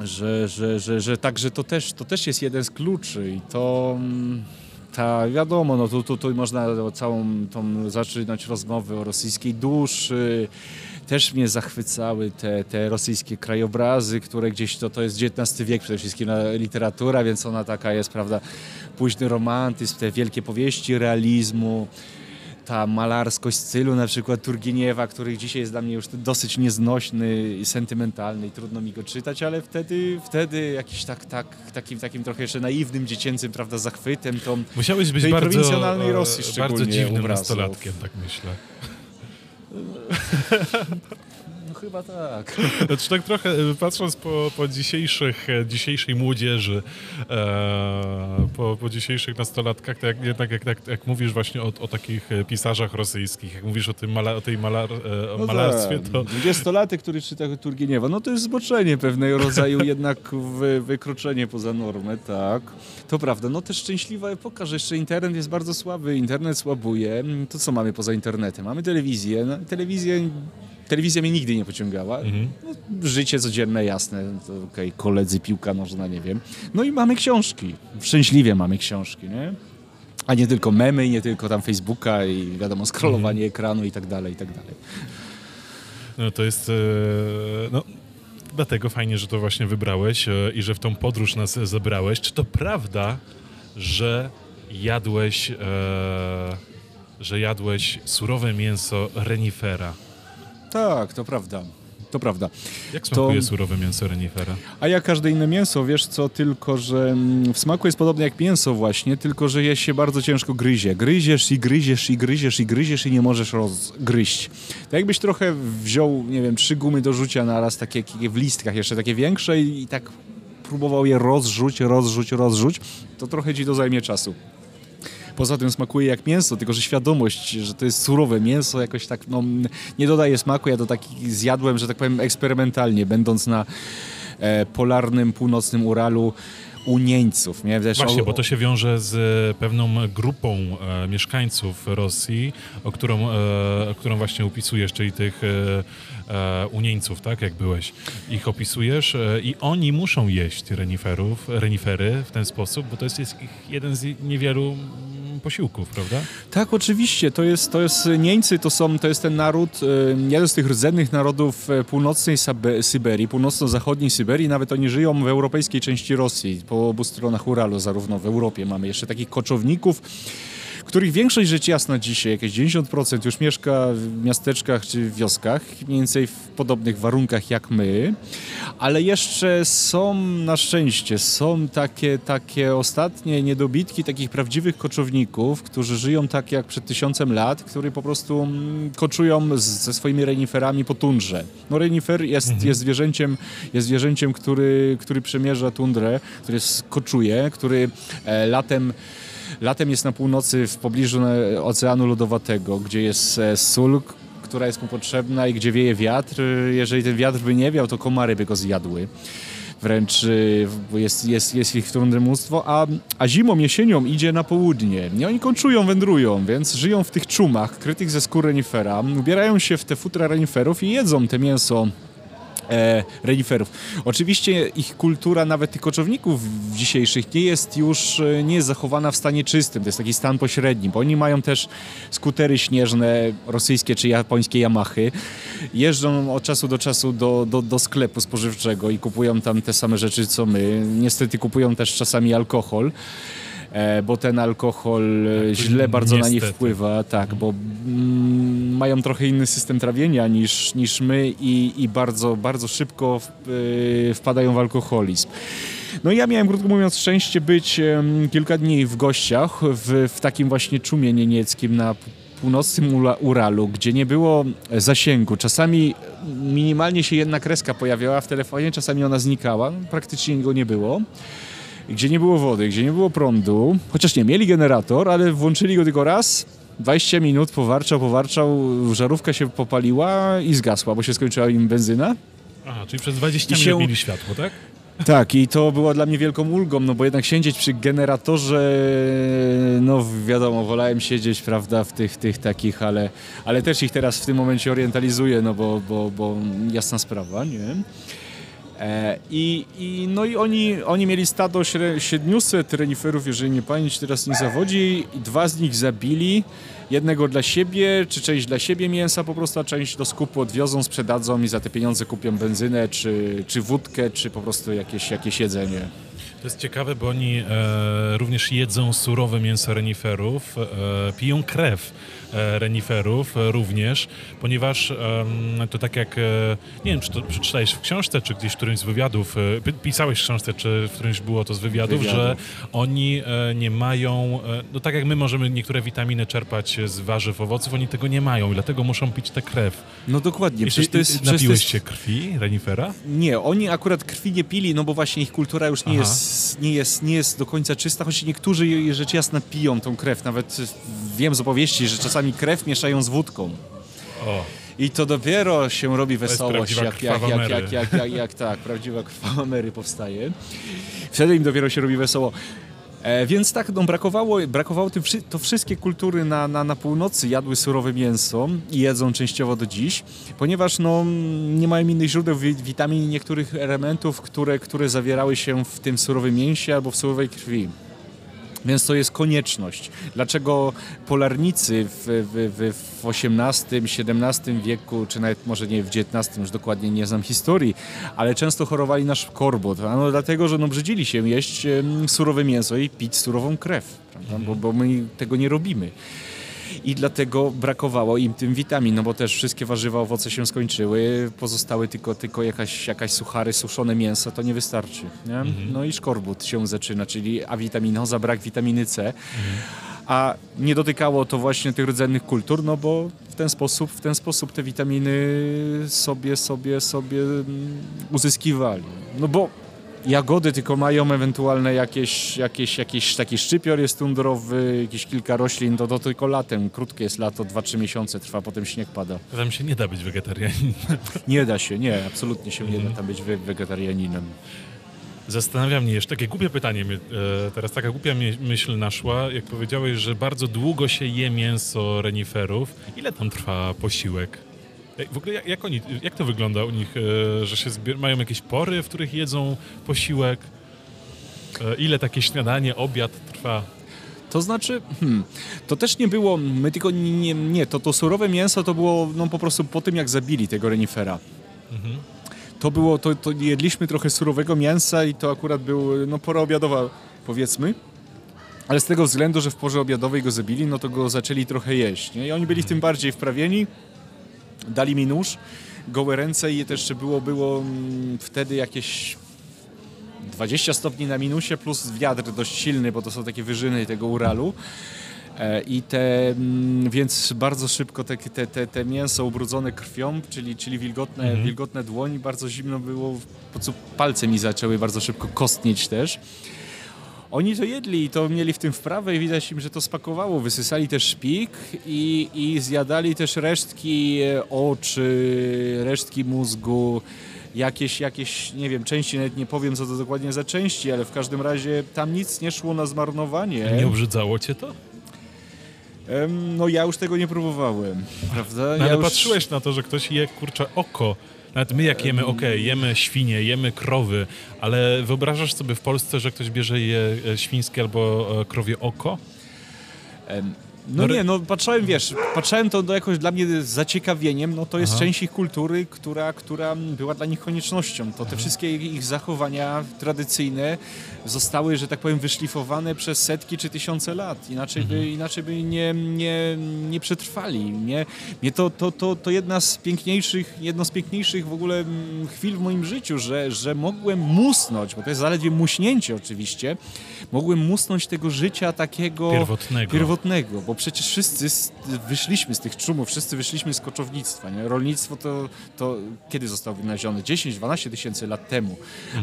Że, że, że, że także to też, to też jest jeden z kluczy i to... Mm, ta, wiadomo, no tu, tu, tu można całą tą zaczynać rozmowę o rosyjskiej duszy. Też mnie zachwycały te, te rosyjskie krajobrazy, które gdzieś to, to jest XIX wiek przede wszystkim literatura, więc ona taka jest, prawda, późny romantyzm, te wielkie powieści realizmu ta malarskość stylu na przykład Turgieniewa, który dzisiaj jest dla mnie już dosyć nieznośny i sentymentalny i trudno mi go czytać, ale wtedy, wtedy jakiś tak, tak, takim, takim trochę jeszcze naiwnym, dziecięcym, prawda, zachwytem tą Musiałeś być tej bardzo, prowincjonalnej Rosji e, bardzo dziwnym obrazów. nastolatkiem, tak myślę. Chyba tak. Znaczy tak trochę e, patrząc po, po dzisiejszych, e, dzisiejszej młodzieży, e, po, po dzisiejszych nastolatkach, to jak, jednak jak, jak, jak mówisz właśnie o, o takich e, pisarzach rosyjskich, jak mówisz o, tym mala, o tej malar, e, o No malarstwie, tak. to 20-latek, który czyta Turgieniewa, no to jest zboczenie pewnego rodzaju jednak wy, wykroczenie poza normę, tak. To prawda, no też szczęśliwa epoka, że jeszcze internet jest bardzo słaby, internet słabuje. To co mamy poza internetem? Mamy telewizję, no, telewizję Telewizja mnie nigdy nie pociągała. Mhm. No, życie codzienne, jasne, okej, koledzy, piłka nożna, nie wiem. No i mamy książki. Szczęśliwie mamy książki, nie? A nie tylko memy, i nie tylko tam Facebooka i wiadomo, scrollowanie ekranu i tak dalej, i tak dalej. No to jest. e, No, dlatego fajnie, że to właśnie wybrałeś e, i że w tą podróż nas zebrałeś. Czy to prawda, że jadłeś. E, że jadłeś surowe mięso renifera? Tak, to prawda. To prawda. Jak To- smakuje surowe mięso renifera? A jak każde inne mięso, wiesz co, tylko że mm, w smaku jest podobne jak mięso właśnie, tylko że je się bardzo ciężko gryzie. Gryziesz i gryziesz i gryziesz i gryziesz i nie możesz rozgryźć. Tak jakbyś trochę wziął, nie wiem, trzy gumy do rzucia naraz, takie takie w listkach jeszcze, takie większe i, i tak próbował je rozrzuć, rozrzuć, rozrzuć, to trochę ci to zajmie czasu. Poza tym smakuje jak mięso, tylko że świadomość, że to jest surowe mięso, jakoś tak no, nie dodaje smaku. Ja to taki zjadłem, że tak powiem, eksperymentalnie, będąc na e, polarnym, północnym Uralu u Nieńców. Nie? Wiesz, Właśnie, o- bo to się wiąże z e, pewną grupą e, mieszkańców Rosji, o którą, e, którą właśnie opisujesz, czyli tych e, e, unieńców, tak, jak byłeś. Ich opisujesz e, i oni muszą jeść reniferów, renifery w ten sposób, bo to jest, jest ich jeden z niewielu mm, posiłków, prawda? Tak, oczywiście. To jest, to jest Nieńcy, to, są, to jest ten naród, e, jeden z tych rdzennych narodów e, północnej Syberii, północno-zachodniej Syberii. Nawet oni żyją w europejskiej części Rosji, po obu stronach Uralu, zarówno w Europie mamy jeszcze takich koczowników, których większość rzecz jasna dzisiaj, jakieś 90% już mieszka w miasteczkach czy wioskach, mniej więcej w podobnych warunkach jak my, ale jeszcze są na szczęście, są takie, takie ostatnie niedobitki takich prawdziwych koczowników, którzy żyją tak jak przed tysiącem lat, którzy po prostu mm, koczują z, ze swoimi reniferami po tundrze. No renifer jest, jest zwierzęciem, jest zwierzęciem który, który przemierza tundrę, który koczuje, który e, latem Latem jest na północy w pobliżu e, Oceanu Lodowatego, gdzie jest e, sól, która jest mu potrzebna i gdzie wieje wiatr. Jeżeli ten wiatr by nie wiał, to komary by go zjadły. Wręcz jest, jest, jest ich w trudne mnóstwo, a, a zimą, jesienią idzie na południe. I oni kończują, wędrują, więc żyją w tych czumach krytych ze skór renifera, ubierają się w te futra reniferów i jedzą te mięso e, reniferów. Oczywiście ich kultura, nawet tych koczowników dzisiejszych, nie jest już e, nie jest zachowana w stanie czystym. To jest taki stan pośredni, bo oni mają też skutery śnieżne, rosyjskie czy japońskie Yamahy. Jeżdżą od czasu do czasu do, do, do sklepu spożywczego i kupują tam te same rzeczy co my. Niestety kupują też czasami alkohol. e, bo ten alkohol e, źle bardzo na nich niestety. wpływa, tak, bo mm, mają trochę inny system trawienia niż, niż my i, i bardzo, bardzo szybko e, wpadają w alkoholizm. No ja miałem, krótko mówiąc, szczęście być kilka dni w gościach w, w takim właśnie czumie niemieckim na północnym Uralu, gdzie nie było zasięgu. Czasami minimalnie się jedna kreska pojawiała w telefonie, czasami ona znikała, praktycznie go nie było. Gdzie nie było wody, gdzie nie było prądu, chociaż nie mieli generator, ale włączyli go tylko raz, 20 minut, powarczał, powarczał, żarówka się popaliła i zgasła, bo się skończyła im benzyna. Aha, czyli przez 20 I minut się- mieli światło, tak? Tak, i to była dla mnie wielką ulgą, no bo jednak siedzieć przy generatorze, no wiadomo, wolałem siedzieć, prawda, w tych, tych takich, ale, ale też ich teraz w tym momencie orientalizuję, no bo, bo, bo jasna sprawa, nie? E, I, i, no i oni, oni mieli stado śre- 700 reniferów, jeżeli nie pamięć teraz nie zawodzi, dwa z nich zabili, jednego dla siebie, czy część dla siebie mięsa po prostu, a część do skupu odwiozą, sprzedadzą i za te pieniądze kupią benzynę, czy, czy wódkę, czy po prostu jakieś, jakieś jedzenie. To jest ciekawe, bo oni e, również jedzą surowe mięso reniferów, e, piją krew reniferów e, również, ponieważ to tak jak, e, nie wiem, czy to przeczytałeś w książce, czy gdzieś w którymś z wywiadów, e, pi- pisałeś w książce, czy w którymś było to z wywiadów, Wywiadów. że oni e, nie mają, e, no tak jak my możemy niektóre witaminy czerpać z warzyw, owoców, oni tego nie mają i dlatego muszą pić tę krew. No dokładnie, przecież to jest... przecież to napiłeś jest... się krwi renifera? Nie, oni akurat krwi nie pili, no bo właśnie ich kultura już nie, Aha. jest, nie, jest, nie jest do końca czysta, choć niektórzy rzecz jasna piją tą krew. Nawet wiem z opowieści, że czasami krew mieszają z wódką. O, I to dopiero się robi wesołość, jak, jak, jak, jak, jak, jak, jak tak, prawdziwa krwawa Mary powstaje. Wtedy im dopiero się robi wesoło. E, więc tak, no, brakowało, brakowało tym, to wszystkie kultury na, na, na północy jadły surowe mięso i jedzą częściowo do dziś, ponieważ no, nie mają innych źródeł wi- witamin i niektórych elementów, które, które zawierały się w tym surowym mięsie albo w surowej krwi. Więc to jest konieczność. Dlaczego polarnicy w, w, w, w XVIII, XVII wieku, czy nawet może nie w XIX, już dokładnie nie znam historii, ale często chorowali na szkorbut? Ano dlatego, że no brzydzili się jeść surowe mięso i pić surową krew, prawda? Bo, bo my tego nie robimy. I dlatego brakowało im tym witamin, no bo też wszystkie warzywa, owoce się skończyły, pozostały tylko, tylko jakaś, jakaś suchary, suszone mięso, to nie wystarczy. Nie? No i szkorbut się zaczyna, czyli awitaminoza, brak witaminy C. A nie dotykało to właśnie tych rdzennych kultur, no bo w ten sposób, w ten sposób te witaminy sobie, sobie, sobie mm, uzyskiwali. No bo jagody tylko mają ewentualne jakieś, jakieś, jakieś taki szczypior jest tundrowy, jakieś kilka roślin, to, to tylko latem, krótkie jest lato, 2-3 miesiące trwa, potem śnieg pada. tam się nie da być wegetarianinem. Nie da się, nie, absolutnie się nie da tam być we- wegetarianinem. Zastanawia mnie jeszcze, takie głupie pytanie, e, teraz taka głupia myśl naszła, jak powiedziałeś, że bardzo długo się je mięso reniferów. Ile tam trwa posiłek? W ogóle jak, oni, jak to wygląda u nich, e, że się zbier- mają jakieś pory, w których jedzą posiłek? E, Ile takie śniadanie, obiad trwa? To znaczy, hmm, to też nie było, my tylko nie, nie, to, to surowe mięso to było no, po prostu po tym, jak zabili tego renifera. To było, to, to jedliśmy trochę surowego mięsa i to akurat był, no pora obiadowa, powiedzmy. Ale z tego względu, że w porze obiadowej go zabili, no to go zaczęli trochę jeść. Nie? I oni byli w tym bardziej wprawieni. Dali mi nóż, gołe ręce i też było, było mm, wtedy jakieś 20 stopni na minusie plus wiatr dość silny, bo to są takie wyżyny tego Uralu. E, I te, mm, więc bardzo szybko te, te, te, te mięso ubrudzone krwią, czyli, czyli wilgotne, wilgotne dłoni, bardzo zimno było, po prostu palce mi zaczęły bardzo szybko kostnieć też. Oni to jedli i to mieli w tym wprawę i widać im, że to spakowało. Wysysali też szpik i, i zjadali też resztki e, oczy, resztki mózgu, jakieś, jakieś, nie wiem, części, nawet nie powiem co to dokładnie za części, ale w każdym razie tam nic nie szło na zmarnowanie. Nie obrzydzało cię to? No ja już tego nie próbowałem, prawda? No, ja ale już... patrzyłeś na to, że ktoś je kurczę oko. Nawet my jak jemy, okej, jemy świnie, jemy krowy, ale wyobrażasz sobie w Polsce, że ktoś bierze je e, świńskie albo e, krowie oko? Em, No nie, no patrzałem, wiesz, patrzałem to do jakoś dla mnie z zaciekawieniem, no to jest Aha. część ich kultury, która, która była dla nich koniecznością. To te wszystkie ich, zachowania tradycyjne zostały, że tak powiem, wyszlifowane przez setki czy tysiące lat. Inaczej by, inaczej by nie, nie, nie przetrwali. Nie, mnie to, to, to, to jedna z piękniejszych, jedno z piękniejszych w ogóle mm, chwil w moim życiu, że, że mogłem musnąć, bo to jest zaledwie muśnięcie oczywiście, mogłem musnąć tego życia takiego Pierwotnego. pierwotnego, bo przecież wszyscy z, wyszliśmy z tych czumów, wszyscy wyszliśmy z koczownictwa. Nie? Rolnictwo to, to kiedy zostało wynalezione? 10-12 tysięcy lat temu.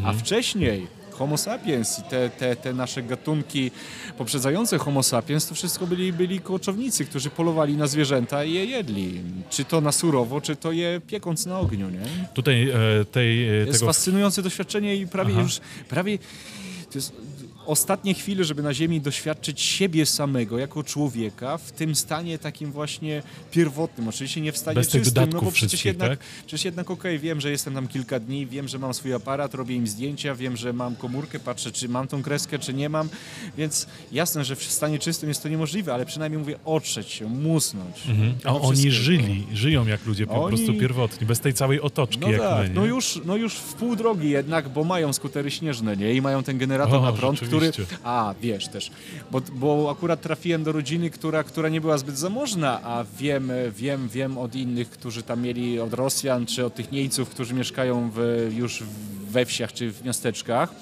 A wcześniej Homo sapiens i te, te, te nasze gatunki poprzedzające Homo sapiens to wszystko byli, byli koczownicy, którzy polowali na zwierzęta i je jedli. Czy to na surowo, czy to je piekąc na ogniu. Nie? Tutaj e, tej, e, To jest tego fascynujące doświadczenie i prawie Aha. już, prawie to jest ostatnie chwile, żeby na ziemi doświadczyć siebie samego jako człowieka w tym stanie takim właśnie pierwotnym. Oczywiście nie w stanie Bez czystym, no bo przecież jednak, tak? przecież jednak okej, wiem, że jestem tam kilka dni, wiem, że mam swój aparat, robię im zdjęcia, wiem, że mam komórkę, patrzę, czy mam tą kreskę, czy nie mam, więc jasne, że w stanie czystym jest to niemożliwe, ale przynajmniej mówię otrzeć się, musnąć. A Tego oni żyli, żyją jak ludzie po Oni- prostu pierwotni, bez tej całej otoczki No jak tak, my. no już, no już w pół drogi jednak, bo mają skutery śnieżne, nie? I mają ten generator O, na prąd, który... A, wiesz też, bo, bo akurat trafiłem do rodziny, która, która nie była zbyt zamożna, a wiem, wiem, wiem od innych, którzy tam mieli, od Rosjan, czy od tych Niemców, którzy mieszkają w, już we wsiach, czy w miasteczkach,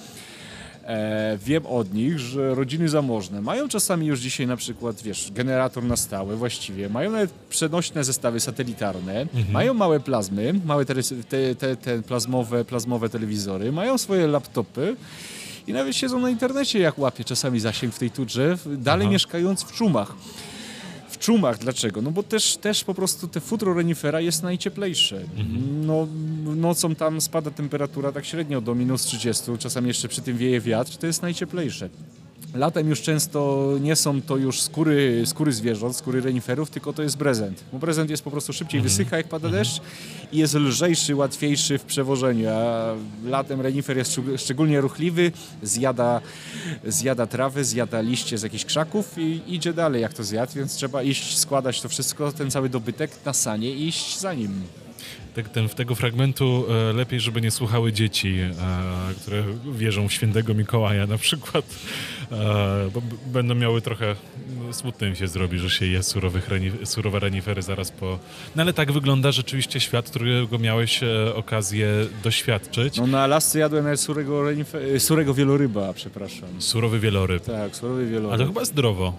E, wiem od nich, że rodziny zamożne mają czasami już dzisiaj na przykład, wiesz, generator na stałe właściwie, mają nawet przenośne zestawy satelitarne, mają małe plazmy, małe te, te, te, te plazmowe, plazmowe telewizory, mają swoje laptopy i nawet siedzą na internecie, jak łapie czasami zasięg w tej turze, dalej Aha. mieszkając w czumach. W czumach, dlaczego? No bo też, też po prostu te futro renifera jest najcieplejsze. No, nocą tam spada temperatura tak średnio do minus 30, czasami jeszcze przy tym wieje wiatr, to jest najcieplejsze. Latem już często nie są to już skóry, skóry zwierząt, skóry reniferów, tylko to jest prezent. Bo prezent jest po prostu szybciej wysycha, jak pada deszcz i jest lżejszy, łatwiejszy w przewożeniu. A latem renifer jest szczeg- szczególnie ruchliwy, zjada, zjada trawę, zjada liście z jakichś krzaków i idzie dalej, jak to zjadł, więc trzeba iść, składać to wszystko, ten cały dobytek na sanie i iść za nim. Tak, ten, w tego fragmentu e, lepiej, żeby nie słuchały dzieci, e, które wierzą w świętego Mikołaja na przykład, e, bo będą miały trochę no, smutno im się zrobi, że się je surowych reni, surowe renifery zaraz po... No ale tak wygląda rzeczywiście świat, którego miałeś e, okazję doświadczyć. No na Alasce jadłem nawet surego, renife- surego wieloryba, przepraszam. Surowy wieloryb. Tak, surowy wieloryb. Ale to chyba zdrowo.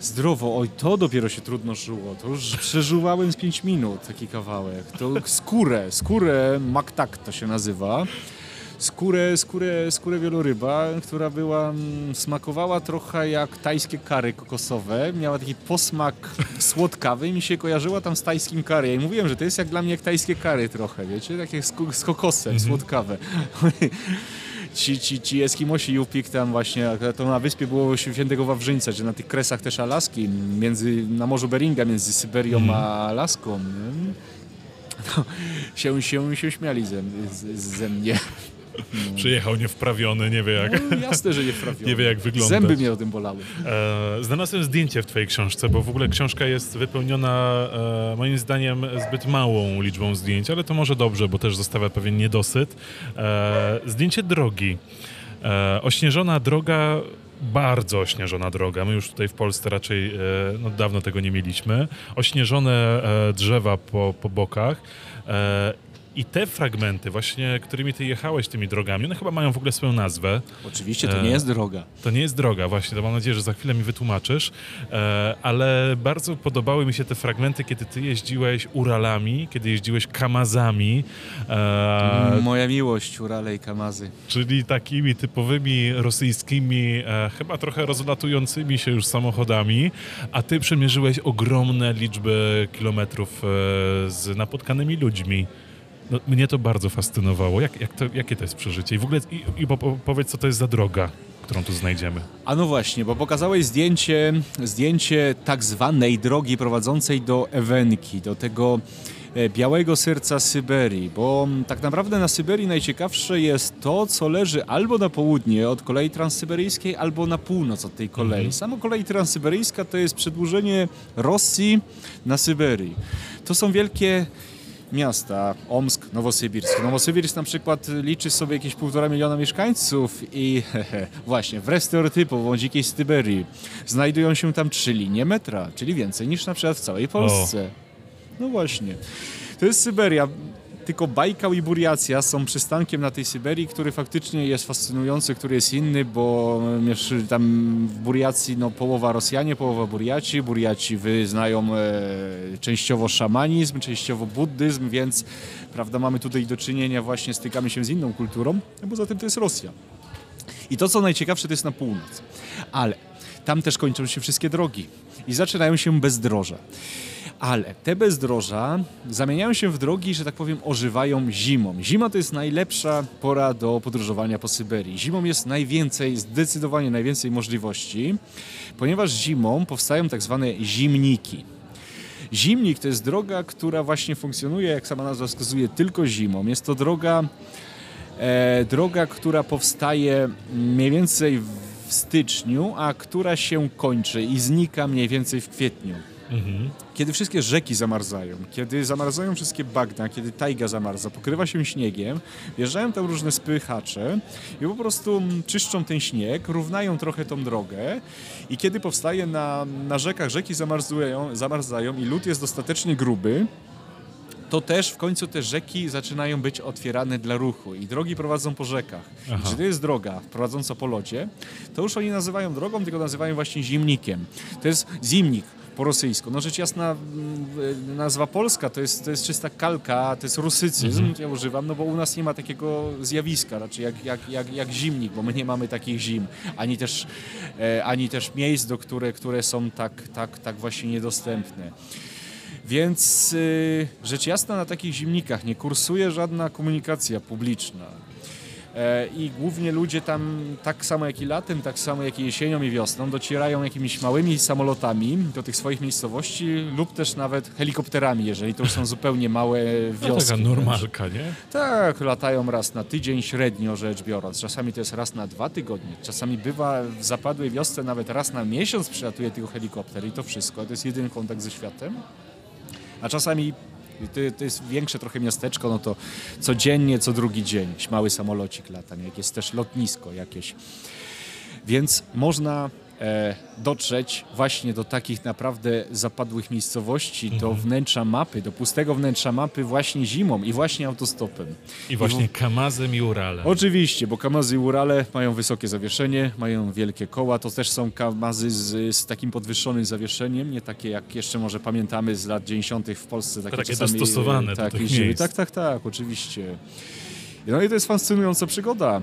Zdrowo, oj, to dopiero się trudno żyło. To już przeżuwałem z 5 minut taki kawałek. To skórę, skórę maktak to się nazywa. Skórę, skórę, skórę wieloryba, która była, mm, smakowała trochę jak tajskie kary kokosowe. Miała taki posmak słodkawy i mi się kojarzyła tam z tajskim kary. Jej mówiłem, że to jest jak dla mnie jak tajskie kary trochę, wiecie? Takie z, ko- z kokosem, słodkawe. Ci, ci, ci Eskimosi Yupik tam właśnie, to na wyspie było świętego Wawrzyńca, że na tych kresach też Alaski, między, na Morzu Beringa, między Syberią a Alaską. Nie? No, się, się, się śmiali ze, z, ze mnie. Przyjechał niewprawiony, nie wie jak. No, jasne, że nie wprawione. Nie wie, jak wyglądać. Zęby mnie o tym bolały. E, znalazłem zdjęcie w twojej książce, bo w ogóle książka jest wypełniona e, moim zdaniem zbyt małą liczbą zdjęć, ale to może dobrze, bo też zostawia pewien niedosyt. E, zdjęcie drogi. E, ośnieżona droga, bardzo ośnieżona droga. My już tutaj w Polsce raczej e, no, dawno tego nie mieliśmy. Ośnieżone e, drzewa po, po bokach. E, i te fragmenty, właśnie, którymi ty jechałeś tymi drogami, one chyba mają w ogóle swoją nazwę. Oczywiście to E, nie jest droga. To nie jest droga, właśnie, to mam nadzieję, że za chwilę mi wytłumaczysz, e, ale bardzo podobały mi się te fragmenty, kiedy ty jeździłeś Uralami, kiedy jeździłeś Kamazami, e, Moja miłość, Urale i Kamazy. czyli takimi typowymi rosyjskimi, e, chyba trochę rozlatującymi się już samochodami, a ty przemierzyłeś ogromne liczby kilometrów e, z napotkanymi ludźmi. No, mnie to bardzo fascynowało. Jak, jak to, jakie to jest przeżycie? I w ogóle i, i po- po- powiedz, co to jest za droga, którą tu znajdziemy. A no właśnie, bo pokazałeś zdjęcie, zdjęcie tak zwanej drogi prowadzącej do Ewenki, do tego e, białego serca Syberii, bo tak naprawdę na Syberii najciekawsze jest to, co leży albo na południe od kolei transsyberyjskiej, albo na północ od tej kolei. Mhm. Samo kolej transsyberyjska to jest przedłużenie Rosji na Syberii. To są wielkie miasta, Omsk, Nowosybirsk. Nowosybirsk na przykład liczy sobie jakieś półtora miliona mieszkańców i hehe, właśnie wreszcie typowo dzikiej Syberii znajdują się tam trzy linie metra, czyli więcej niż na przykład w całej Polsce. No właśnie. To jest Syberia. Tylko Bajkał i Buriacja są przystankiem na tej Syberii, który faktycznie jest fascynujący, który jest inny, bo wiesz, tam w Buriacji no, połowa Rosjanie, połowa Buriaci. Buriaci wyznają e, częściowo szamanizm, częściowo buddyzm, więc prawda, mamy tutaj do czynienia właśnie, stykamy się z inną kulturą, a poza tym to jest Rosja. I to, co najciekawsze, to jest na północ. Ale tam też kończą się wszystkie drogi i zaczynają się bezdroża. Ale te bezdroża zamieniają się w drogi, że tak powiem, ożywają zimą. Zima to jest najlepsza pora do podróżowania po Syberii. Zimą jest najwięcej, zdecydowanie najwięcej możliwości, ponieważ zimą powstają tak zwane zimniki. Zimnik to jest droga, która właśnie funkcjonuje, jak sama nazwa wskazuje, tylko zimą. Jest to droga, e, droga, która powstaje mniej więcej w styczniu, a która się kończy i znika mniej więcej w kwietniu. Mhm. Kiedy wszystkie rzeki zamarzają, kiedy zamarzają wszystkie bagna, kiedy tajga zamarza, pokrywa się śniegiem, wjeżdżają tam różne spychacze i po prostu czyszczą ten śnieg, równają trochę tą drogę i kiedy powstaje na, na rzekach, rzeki zamarzają, zamarzają i lód jest dostatecznie gruby, to też w końcu te rzeki zaczynają być otwierane dla ruchu i drogi prowadzą po rzekach. Aha. I to jest droga prowadząca po lodzie, to już oni nazywają drogą, tylko nazywają właśnie zimnikiem. To jest zimnik po rosyjsku. No rzecz jasna nazwa polska to jest, to jest czysta kalka, to jest rusycyzm, ja używam, no bo u nas nie ma takiego zjawiska raczej jak, jak, jak, jak zimnik, bo my nie mamy takich zim, ani też, e, ani też miejsc, do które, które są tak, tak, tak właśnie niedostępne. Więc y, rzecz jasna na takich zimnikach nie kursuje żadna komunikacja publiczna. E, I głównie ludzie tam, tak samo jak i latem, tak samo jak i jesienią i wiosną, docierają jakimiś małymi samolotami do tych swoich miejscowości lub też nawet helikopterami, jeżeli to już są zupełnie małe No wioski. taka normalka, nie? Tak, latają raz na tydzień średnio rzecz biorąc. Czasami to jest raz na dwa tygodnie. Czasami bywa w zapadłej wiosce nawet raz na miesiąc przylatuje tylko helikopter i to wszystko. To jest jedyny kontakt ze światem. A czasami to, to jest większe trochę miasteczko, no to codziennie, co drugi dzień mały samolocik lata, nie? jak jest też lotnisko jakieś. Więc można dotrzeć właśnie do takich naprawdę zapadłych miejscowości, do wnętrza mapy, do pustego wnętrza mapy właśnie zimą i właśnie autostopem. I właśnie Kamazem i Uralem. Oczywiście, bo Kamazy i Urale mają wysokie zawieszenie, mają wielkie koła. To też są Kamazy z, z takim podwyższonym zawieszeniem, nie takie jak jeszcze może pamiętamy z lat 90. w Polsce. Takie, Takie czasami, dostosowane do tak, tych jeździły. miejsc. Tak, tak, tak, oczywiście. No i to jest fascynująca przygoda.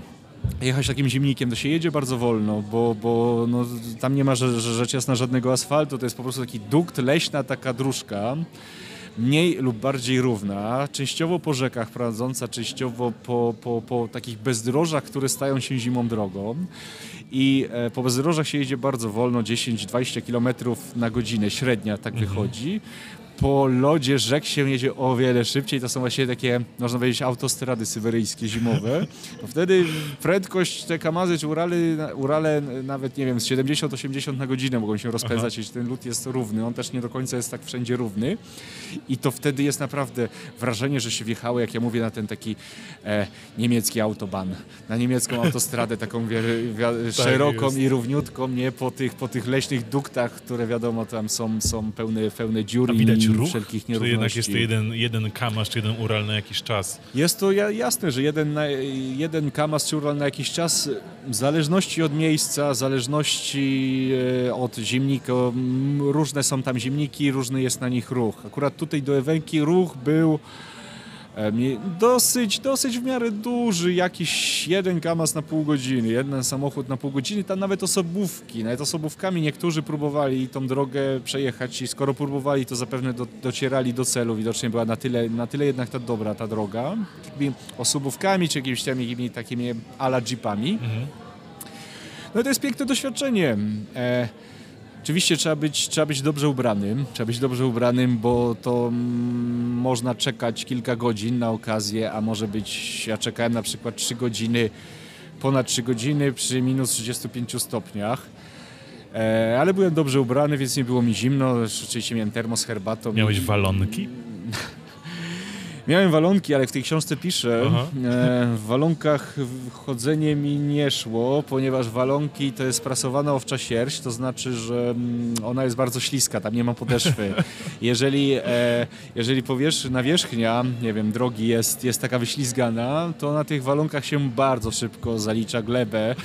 Jechać takim zimnikiem to się jedzie bardzo wolno, bo, bo no, tam nie ma że, że, rzecz jasna żadnego asfaltu, to jest po prostu taki dukt, leśna taka dróżka mniej lub bardziej równa, częściowo po rzekach prowadząca, częściowo po, po, po takich bezdrożach, które stają się zimą drogą. I e, po bezdrożach się jedzie bardzo wolno, 10-20 km na godzinę, średnia tak wychodzi. Po lodzie rzek się jedzie o wiele szybciej. To są właśnie takie, można powiedzieć, autostrady syberyjskie zimowe. Wtedy prędkość te Kamazy czy Urale, Urale nawet, nie wiem, z 70-80 na godzinę mogą się rozpędzać, jeśli ten lód jest równy. On też nie do końca jest tak wszędzie równy. I to wtedy jest naprawdę wrażenie, że się wjechało, jak ja mówię, na ten taki e, niemiecki autobahn. Na niemiecką autostradę, taką wie, wie, szeroką jest. i równiutką, nie po tych, po tych leśnych duktach, które wiadomo tam są, są pełne, pełne dziur i widać ruch? wszelkich Czy nierówności. jednak jest to jeden, jeden Kamaz, czy jeden Ural na jakiś czas? Jest to ja- jasne, że jeden, na, jeden Kamaz czy Ural na jakiś czas, w zależności od miejsca, w zależności e, od zimnika, różne są tam zimniki, różny jest na nich ruch. Akurat tutaj do Ewenki ruch był dosyć, dosyć w miarę duży, jakiś jeden Kamaz na pół godziny, jeden samochód na pół godziny, tam nawet osobówki, nawet osobówkami niektórzy próbowali tą drogę przejechać i skoro próbowali, to zapewne do, docierali do celu, widocznie była na tyle, na tyle jednak ta dobra ta droga, takimi osobówkami czy jakimiś takimi, takimi ala jeepami. No i to jest piękne doświadczenie. E, Oczywiście trzeba być, trzeba być dobrze ubranym, trzeba być dobrze ubranym, bo to mm, można czekać kilka godzin na okazję, a może być, ja czekałem na przykład 3 godziny, ponad 3 godziny przy minus 35 stopniach. E, ale byłem dobrze ubrany, więc nie było mi zimno. Oczywiście miałem termos z herbatą. Miałeś walonki? Miałem walonki, ale w tej książce piszę, e, w walonkach chodzenie mi nie szło, ponieważ walonki to jest prasowana owcza sierść, to znaczy, że mm, ona jest bardzo śliska, tam nie ma podeszwy. Jeżeli, e, jeżeli powierz, nawierzchnia, nie wiem, drogi jest, jest taka wyślizgana, to na tych walonkach się bardzo szybko zalicza glebę.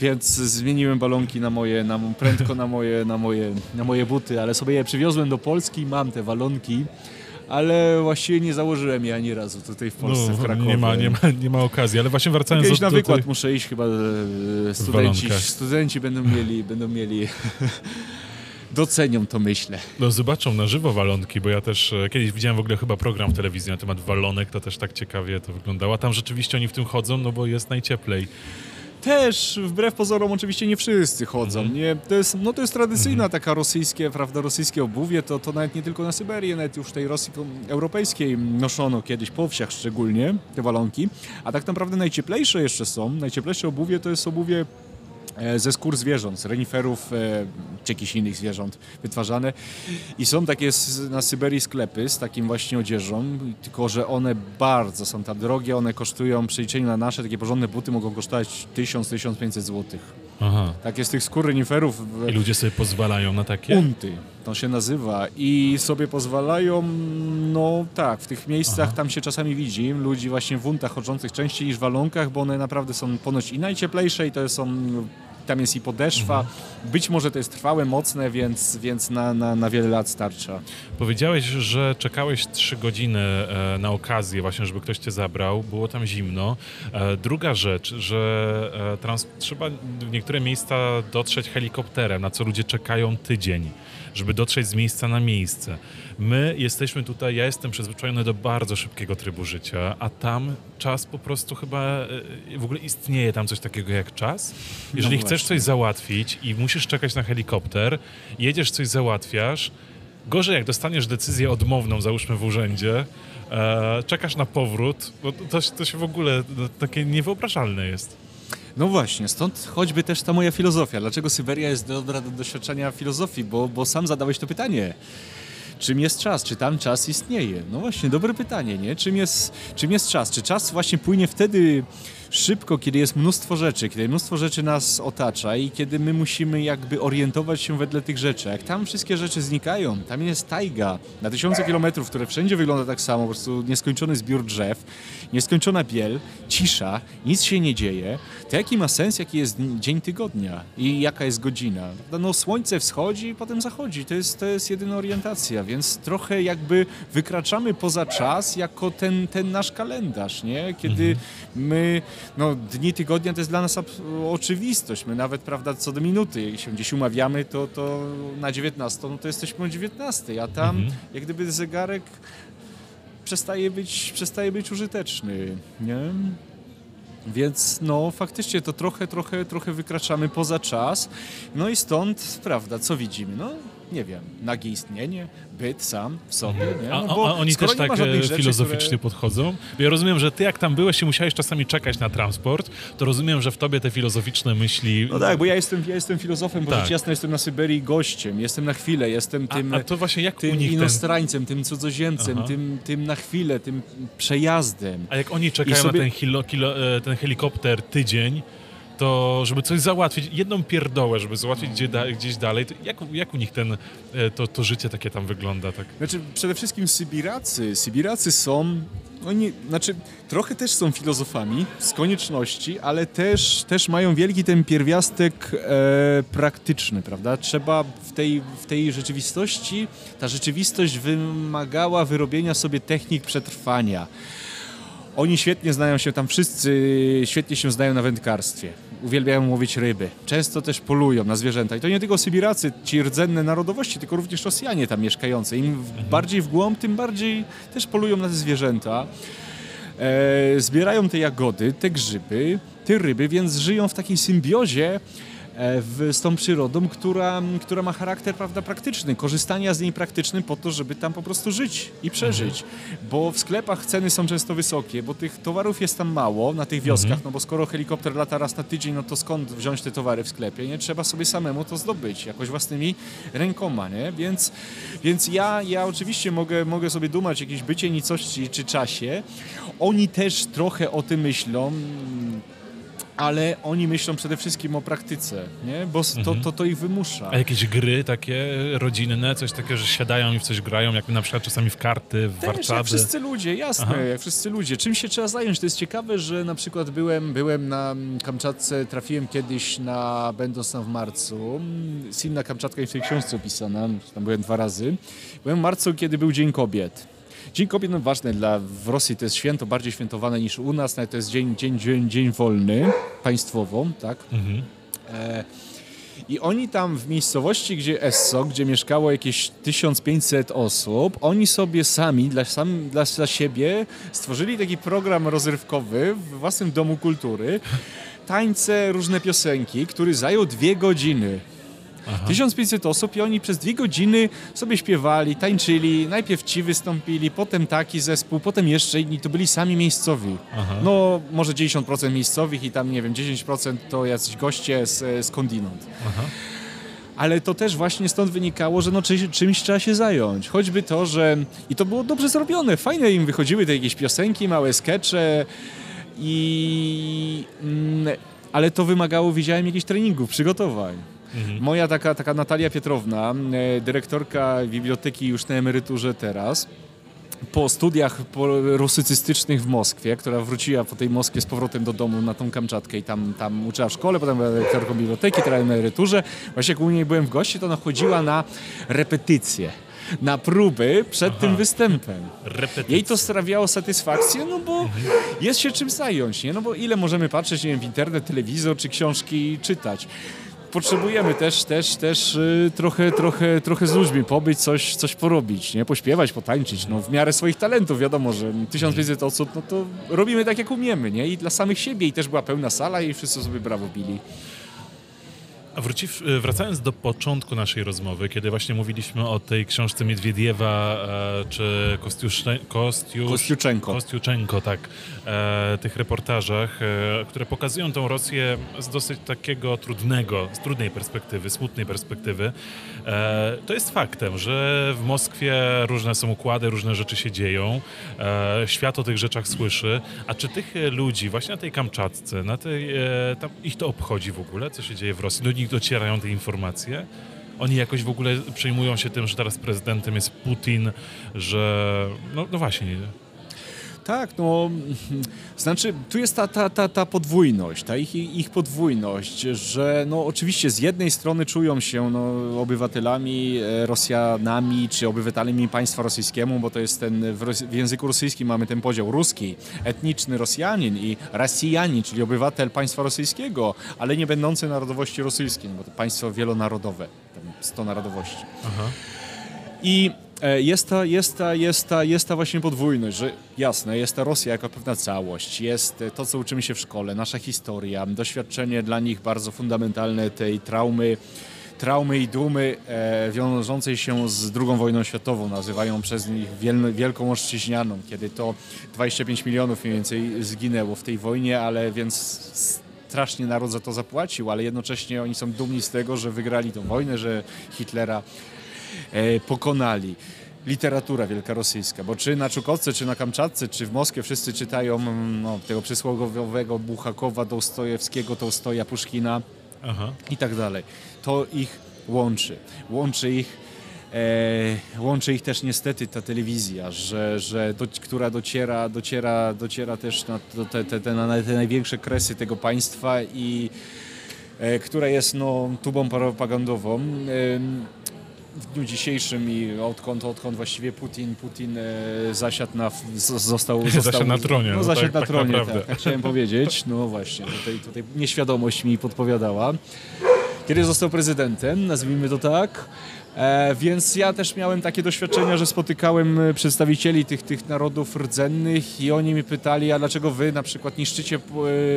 Więc zmieniłem balonki na moje, na, prędko na moje, na, moje, na moje buty, ale sobie je przywiozłem do Polski, mam te walonki ale właściwie nie założyłem je ani razu tutaj w Polsce, w Krakowie. No, nie, ma, nie, ma, nie ma okazji, ale właśnie wracając Kiedyś do, na do wykład tej- muszę iść, chyba e, studenci, studenci będą mieli, będą mieli docenią to myślę. No zobaczą na żywo walonki, bo ja też e, kiedyś widziałem w ogóle chyba program w telewizji na temat walonek, to też tak ciekawie to wyglądało. A tam rzeczywiście oni w tym chodzą, no bo jest najcieplej. Też wbrew pozorom oczywiście nie wszyscy chodzą. Mhm. Nie, to, jest, no to jest tradycyjna taka rosyjskie, prawda, rosyjskie obuwie, to, to nawet nie tylko na Syberię, nawet już w tej Rosji europejskiej noszono kiedyś po wsiach szczególnie te walonki, a tak naprawdę najcieplejsze jeszcze są, najcieplejsze obuwie to jest obuwie ze skór zwierząt, z reniferów e, czy jakichś innych zwierząt wytwarzane. I są takie na Syberii sklepy z takim właśnie odzieżą, tylko że one bardzo są tam drogie, one kosztują w przeliczeniu na nasze takie porządne buty mogą kosztować 1000-1500 zł. Aha. Takie z tych skór reniferów w- I ludzie sobie pozwalają na takie? unty, to się nazywa i sobie pozwalają, no tak, w tych miejscach Aha. tam się czasami widzi ludzi właśnie w untach chodzących częściej niż w walonkach, bo one naprawdę są ponoć i najcieplejsze i to są, tam jest i podeszwa, Mhm. być może to jest trwałe, mocne, więc, więc na, na, na wiele lat starcza. Powiedziałeś, że czekałeś trzy godziny e, na okazję właśnie, żeby ktoś cię zabrał. Było tam zimno. E, druga rzecz, że e, trans- trzeba w niektóre miejsca dotrzeć helikopterem, na co ludzie czekają tydzień, żeby dotrzeć z miejsca na miejsce. My jesteśmy tutaj, ja jestem przyzwyczajony do bardzo szybkiego trybu życia, a tam czas po prostu chyba, e, w ogóle istnieje tam coś takiego jak czas. Jeżeli chcesz właśnie. coś załatwić i musisz czekać na helikopter, jedziesz coś załatwiasz, Gorzej, jak dostaniesz decyzję odmowną, załóżmy w urzędzie, e, czekasz na powrót, bo to, to się w ogóle no, takie niewyobrażalne jest. No właśnie, stąd choćby też ta moja filozofia. Dlaczego Syberia jest dobra do doświadczenia filozofii? Bo, bo sam zadałeś to pytanie. Czym jest czas? Czy tam czas istnieje? No właśnie, dobre pytanie, nie? Czym jest, czym jest czas? Czy czas właśnie płynie wtedy szybko, kiedy jest mnóstwo rzeczy, kiedy mnóstwo rzeczy nas otacza i kiedy my musimy jakby orientować się wedle tych rzeczy. Jak tam wszystkie rzeczy znikają, tam jest tajga na tysiące kilometrów, które wszędzie wygląda tak samo, po prostu nieskończony zbiór drzew, nieskończona biel, cisza, nic się nie dzieje, to jaki ma sens, jaki jest dzień tygodnia i jaka jest godzina? No słońce wschodzi i potem zachodzi, to jest, to jest jedyna orientacja, więc trochę jakby wykraczamy poza czas jako ten, ten nasz kalendarz, nie? Kiedy my, no dni tygodnia to jest dla nas oczywistość, my nawet, prawda, co do minuty, jak się gdzieś umawiamy, to, to na 19, no to jesteśmy o 19, a tam Mhm. jak gdyby zegarek przestaje być, przestaje być użyteczny, nie? Więc no faktycznie to trochę, trochę, trochę wykraczamy poza czas. No i stąd, prawda, co widzimy? No nie wiem, nagie istnienie, byt sam w sobie, nie? A, No, a, a oni skoro też tak e, rzeczy, filozoficznie które- podchodzą? Bo ja rozumiem, że ty jak tam byłeś i musiałeś czasami czekać na transport, to rozumiem, że w tobie te filozoficzne myśli... No tak, bo ja jestem, ja jestem filozofem, bo Tak. rzecz jasna jestem na Syberii gościem, jestem na chwilę, jestem a, tym... a to właśnie jak tym nich ten... inostrańcem, tym cudzoziemcem, Aha. tym, tym na chwilę, tym przejazdem. A jak oni czekają sobie- na ten, hilo, kilo, e, ten helikopter tydzień, to żeby coś załatwić, jedną pierdołę, żeby załatwić gdzie da, gdzieś dalej, to jak, jak u nich ten, e, to, to życie takie tam wygląda? Tak? Znaczy, przede wszystkim Sybiracy. Sybiracy są, oni, znaczy, trochę też są filozofami z konieczności, ale też, też mają wielki ten pierwiastek e, praktyczny, prawda? Trzeba w tej, w tej rzeczywistości, ta rzeczywistość wymagała wyrobienia sobie technik przetrwania. Oni świetnie znają się tam wszyscy, świetnie się znają na wędkarstwie. Uwielbiają łowić ryby. Często też polują na zwierzęta. I to nie tylko Sybiracy, ci rdzenne narodowości, tylko również Rosjanie tam mieszkający. Im w- bardziej w głąb, tym bardziej też polują na te zwierzęta. E, zbierają te jagody, te grzyby, te ryby, więc żyją w takiej symbiozie w, z tą przyrodą, która, która ma charakter prawda, praktyczny, korzystania z niej praktycznym po to, żeby tam po prostu żyć i przeżyć. Bo w sklepach ceny są często wysokie, bo tych towarów jest tam mało na tych wioskach, no bo skoro helikopter lata raz na tydzień, no to skąd wziąć te towary w sklepie? Nie trzeba sobie samemu to zdobyć, jakoś własnymi rękoma, nie? Więc, więc ja, ja oczywiście mogę, mogę sobie dumać jakieś bycie nicości czy czasie. Oni też trochę o tym myślą ale oni myślą przede wszystkim o praktyce, nie? bo to, to, to ich wymusza. A jakieś gry takie rodzinne, coś takiego, że siadają i w coś grają, jak na przykład czasami w karty, w Też jak warczady. wszyscy ludzie, jasne, Aha. jak wszyscy ludzie. Czym się trzeba zająć? To jest ciekawe, że na przykład byłem, byłem na Kamczatce, trafiłem kiedyś na, będąc tam w marcu, mm, Silna Kamczatka jest w tej książce opisana, tam byłem dwa razy. Byłem w marcu, kiedy był Dzień Kobiet. Dzień Kobiet no ważny dla, w Rosji to jest święto, bardziej świętowane niż u nas, to jest dzień, dzień, dzień, dzień wolny, państwowo, tak? Mhm. E, I oni tam w miejscowości, gdzie Esso, gdzie mieszkało jakieś 1500 osób, oni sobie sami, dla, sam, dla, dla siebie stworzyli taki program rozrywkowy w własnym domu kultury. Tańce, różne piosenki, który zajął dwie godziny. 1500 osób i oni przez dwie godziny sobie śpiewali, tańczyli. Najpierw ci wystąpili, potem taki zespół, potem jeszcze inni. To byli sami miejscowi. Aha. No, może 90% miejscowych i tam, nie wiem, 10% to jacyś goście z, skądinąd. Aha. Ale to też właśnie stąd wynikało, że no czy, czymś trzeba się zająć. Choćby to, że... I to było dobrze zrobione. Fajne im wychodziły te jakieś piosenki, małe skecze i... Mm, ale to wymagało, widziałem, jakichś treningów, przygotowań. Moja taka, taka Natalia Pietrowna, e, dyrektorka biblioteki już na emeryturze teraz, po studiach rusycystycznych w Moskwie, która wróciła po tej Moskwie z powrotem do domu na tą Kamczatkę i tam, tam uczyła w szkole, potem była dyrektorką biblioteki, teraz na emeryturze. Właśnie jak u niej byłem w gości, to ona chodziła na repetycje, na próby przed tym występem. Repetycja. Jej to sprawiało satysfakcję, no bo jest się czym zająć, nie? No bo ile możemy patrzeć, nie wiem, w internet, telewizor czy książki czytać. Potrzebujemy też, też, też y, trochę, trochę, trochę z ludźmi pobyć, coś, coś porobić, nie? Pośpiewać, potańczyć, no w miarę swoich talentów, wiadomo, że 1500 osób, no to robimy tak jak umiemy, nie? I dla samych siebie i też była pełna sala i wszyscy sobie brawo bili. A wróciw, wracając do początku naszej rozmowy, kiedy właśnie mówiliśmy o tej książce Miedwiediewa e, czy Kostiusze, Kostiusz, Kostiuczenko. Kostiuczenko, tak, e, tych reportażach, e, które pokazują tą Rosję z dosyć takiego trudnego, z trudnej perspektywy, smutnej perspektywy. E, to jest faktem, że w Moskwie różne są układy, różne rzeczy się dzieją, e, świat o tych rzeczach słyszy, a czy tych e, ludzi właśnie na tej Kamczatce, na tej, e, tam, ich to obchodzi w ogóle, co się dzieje w Rosji? Do nich docierają te informacje? Oni jakoś w ogóle przejmują się tym, że teraz prezydentem jest Putin, że... No, no właśnie, Tak, no, znaczy tu jest ta, ta, ta, ta podwójność, ta ich, ich podwójność, że no oczywiście z jednej strony czują się no, obywatelami, e, Rosjanami czy obywatelami państwa rosyjskiemu, bo to jest ten, w, języku rosyjskim mamy ten podział ruski, etniczny Rosjanin i Rosjanin, czyli obywatel państwa rosyjskiego, ale nie będący narodowości rosyjskiej, no bo to państwo wielonarodowe, tam 100 narodowości. Aha. I jest ta, jest, ta, jest, ta, jest ta właśnie podwójność, że jasne, jest ta Rosja jako pewna całość, jest e, to, co uczymy się w szkole, nasza historia, doświadczenie dla nich bardzo fundamentalne tej traumy, traumy i dumy e, wiążącej się z II wojną światową, nazywają przez nich wiel, Wielką Oszczyźnianą, kiedy to 25 milionów mniej więcej zginęło w tej wojnie, ale więc strasznie naród za to zapłacił, ale jednocześnie oni są dumni z tego, że wygrali tę wojnę, że Hitlera e, pokonali. Literatura wielkorosyjska, bo czy na Czukotce, czy na Kamczatce, czy w Moskwie wszyscy czytają mm, no, tego przysłowiowego Buchakowa, Doustojewskiego, Tołstoja, Puszkina Aha. i tak dalej. To ich łączy. Łączy ich, e, łączy ich też niestety ta telewizja, że, że do, która dociera, dociera, dociera też na te, te, te, na te największe kresy tego państwa i e, która jest no, tubą propagandową. Em, w dniu dzisiejszym i odkąd, odkąd właściwie Putin, Putin e, zasiadł na, został, został... Zasiadł na tronie, No, no zasiadł tak- na tak tronie, naprawdę. tak, tak chciałem powiedzieć. No właśnie, tutaj, tutaj nieświadomość mi podpowiadała. Kiedy został prezydentem, nazwijmy to tak, więc ja też miałem takie doświadczenia, że spotykałem e, przedstawicieli tych, tych narodów rdzennych i oni mi pytali, a dlaczego wy na przykład niszczycie e,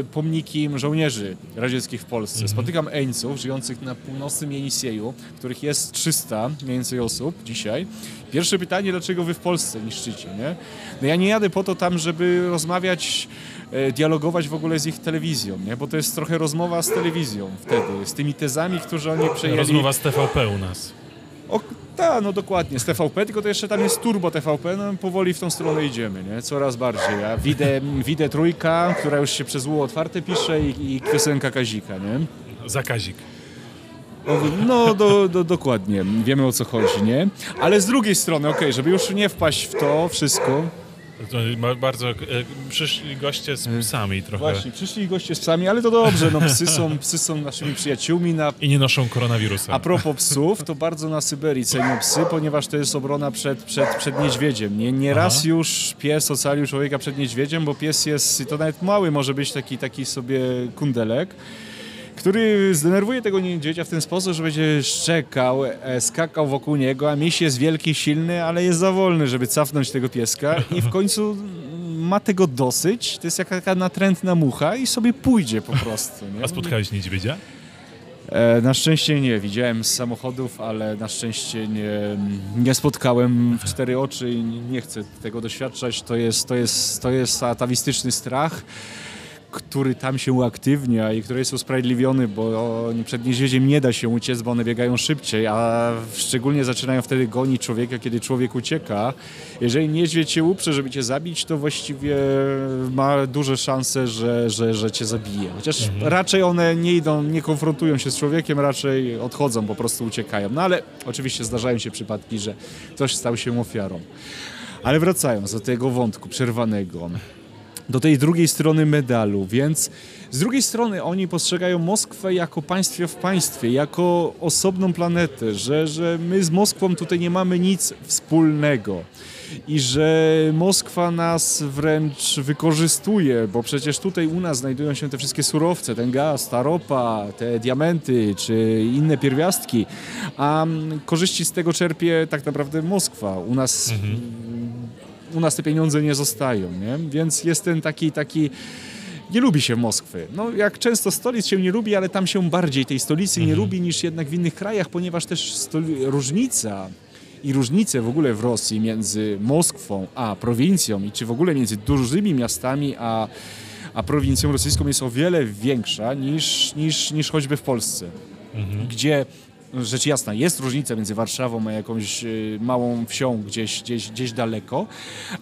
pomniki żołnierzy radzieckich w Polsce. Spotykam Eńców żyjących na północnym Jenisieju, których jest 300 mniej więcej osób dzisiaj. Pierwsze pytanie, dlaczego wy w Polsce niszczycie, nie? No ja nie jadę po to tam, żeby rozmawiać, e, dialogować w ogóle z ich telewizją, nie? Bo to jest trochę rozmowa z telewizją wtedy, z tymi tezami, które oni przejęli. Rozmowa z TVP u nas. O, tak, no dokładnie, z TVP, tylko to jeszcze tam jest turbo TVP, no powoli w tą stronę idziemy, nie? Coraz bardziej. A widzę, widzę trójka, która już się przez U otwarte pisze i, i piosenka Kazika, nie? Zakazik. No, do, do, dokładnie, wiemy o co chodzi, nie? Ale z drugiej strony, okej, żeby już nie wpaść w to wszystko, Bardzo, e, przyszli goście z psami trochę. właśnie, przyszli goście z psami, ale to dobrze, no psy są, psy są naszymi przyjaciółmi, na I nie noszą koronawirusa. A propos psów, to bardzo na Syberii cenią psy, ponieważ to jest obrona przed, przed, przed niedźwiedziem. Nie, nie raz już pies ocalił człowieka przed niedźwiedziem, bo pies jest, to nawet mały może być taki, taki sobie kundelek, który zdenerwuje tego niedźwiedzia w ten sposób, że będzie szczekał, e, skakał wokół niego, a miś jest wielki, silny, ale jest za wolny, żeby cafnąć tego pieska i w końcu ma tego dosyć, to jest jaka taka natrętna mucha i sobie pójdzie po prostu. Nie? A spotkałeś niedźwiedzia? E, Na szczęście nie, widziałem z samochodów, ale na szczęście nie, nie spotkałem w cztery oczy i nie chcę tego doświadczać. To jest, to jest, to jest atawistyczny strach, który tam się uaktywnia i który jest usprawiedliwiony, bo przed niedźwiedziem nie da się uciec, bo one biegają szybciej, a szczególnie zaczynają wtedy gonić człowieka, kiedy człowiek ucieka. Jeżeli niedźwiedź się uprze, żeby cię zabić, to właściwie ma duże szanse, że, że, że cię zabije. Chociaż raczej one nie idą, nie konfrontują się z człowiekiem, raczej odchodzą, po prostu uciekają. No ale oczywiście zdarzają się przypadki, że ktoś stał się ofiarą. Ale wracając do tego wątku przerwanego do tej drugiej strony medalu, więc z drugiej strony oni postrzegają Moskwę jako państwie w państwie, jako osobną planetę, że, że my z Moskwą tutaj nie mamy nic wspólnego i że Moskwa nas wręcz wykorzystuje, bo przecież tutaj u nas znajdują się te wszystkie surowce, ten gaz, ta ropa, te diamenty czy inne pierwiastki, a mm, korzyści z tego czerpie tak naprawdę Moskwa. U nas u nas te pieniądze nie zostają, nie? Więc jest ten taki, taki nie lubi się Moskwy. No jak często stolic się nie lubi, ale tam się bardziej tej stolicy nie lubi niż jednak w innych krajach, ponieważ też różnica i różnice w ogóle w Rosji między Moskwą a prowincją i czy w ogóle między dużymi miastami a, a prowincją rosyjską jest o wiele większa niż, niż, niż choćby w Polsce, gdzie rzecz jasna, jest różnica między Warszawą a jakąś y, małą wsią gdzieś, gdzieś, gdzieś daleko,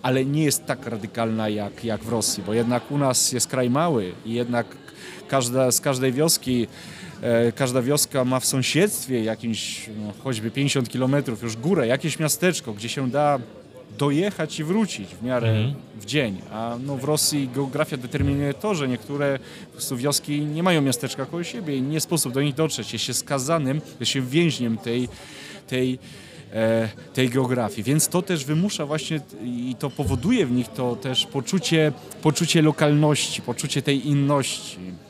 ale nie jest tak radykalna jak, jak w Rosji, bo jednak u nas jest kraj mały i jednak każda, z każdej wioski e, każda wioska ma w sąsiedztwie jakimś no, choćby 50 kilometrów już górę, jakieś miasteczko, gdzie się da dojechać i wrócić w miarę w dzień. A no, w Rosji geografia determinuje to, że niektóre po prostu wioski nie mają miasteczka koło siebie i nie sposób do nich dotrzeć. Jest się skazanym, jest się więźniem tej, tej, e, tej geografii. Więc to też wymusza właśnie i to powoduje w nich to też poczucie, poczucie lokalności, poczucie tej inności.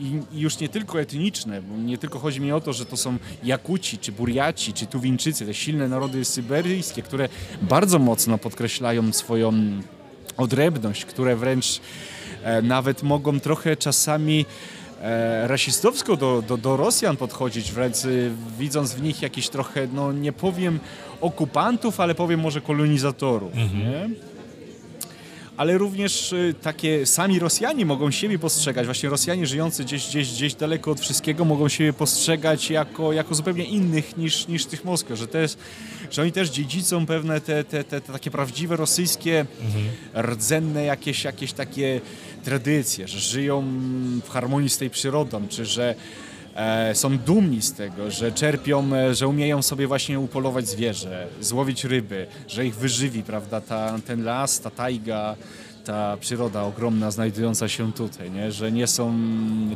I, I już nie tylko etniczne, bo nie tylko chodzi mi o to, że to są Jakuci, czy Burjaci, czy Tuwińczycy, te silne narody syberyjskie, które bardzo mocno podkreślają swoją odrębność, które wręcz e, nawet mogą trochę czasami e, rasistowsko do, do, do Rosjan podchodzić, wręcz y, widząc w nich jakiś trochę, no nie powiem okupantów, ale powiem może kolonizatorów, nie? Ale również y, takie sami Rosjanie mogą siebie postrzegać, właśnie Rosjanie żyjący gdzieś, gdzieś, gdzieś daleko od wszystkiego mogą siebie postrzegać jako, jako zupełnie innych niż, niż tych Moskw, że, to jest, że oni też dziedzicą pewne te, te, te, te takie prawdziwe rosyjskie, rdzenne jakieś, jakieś takie tradycje, że żyją w harmonii z tej przyrodą, czy że są dumni z tego, że czerpią, e, że umieją sobie właśnie upolować zwierzę, złowić ryby, że ich wyżywi, prawda, ta, ten las, ta tajga, ta przyroda ogromna znajdująca się tutaj, nie? że nie są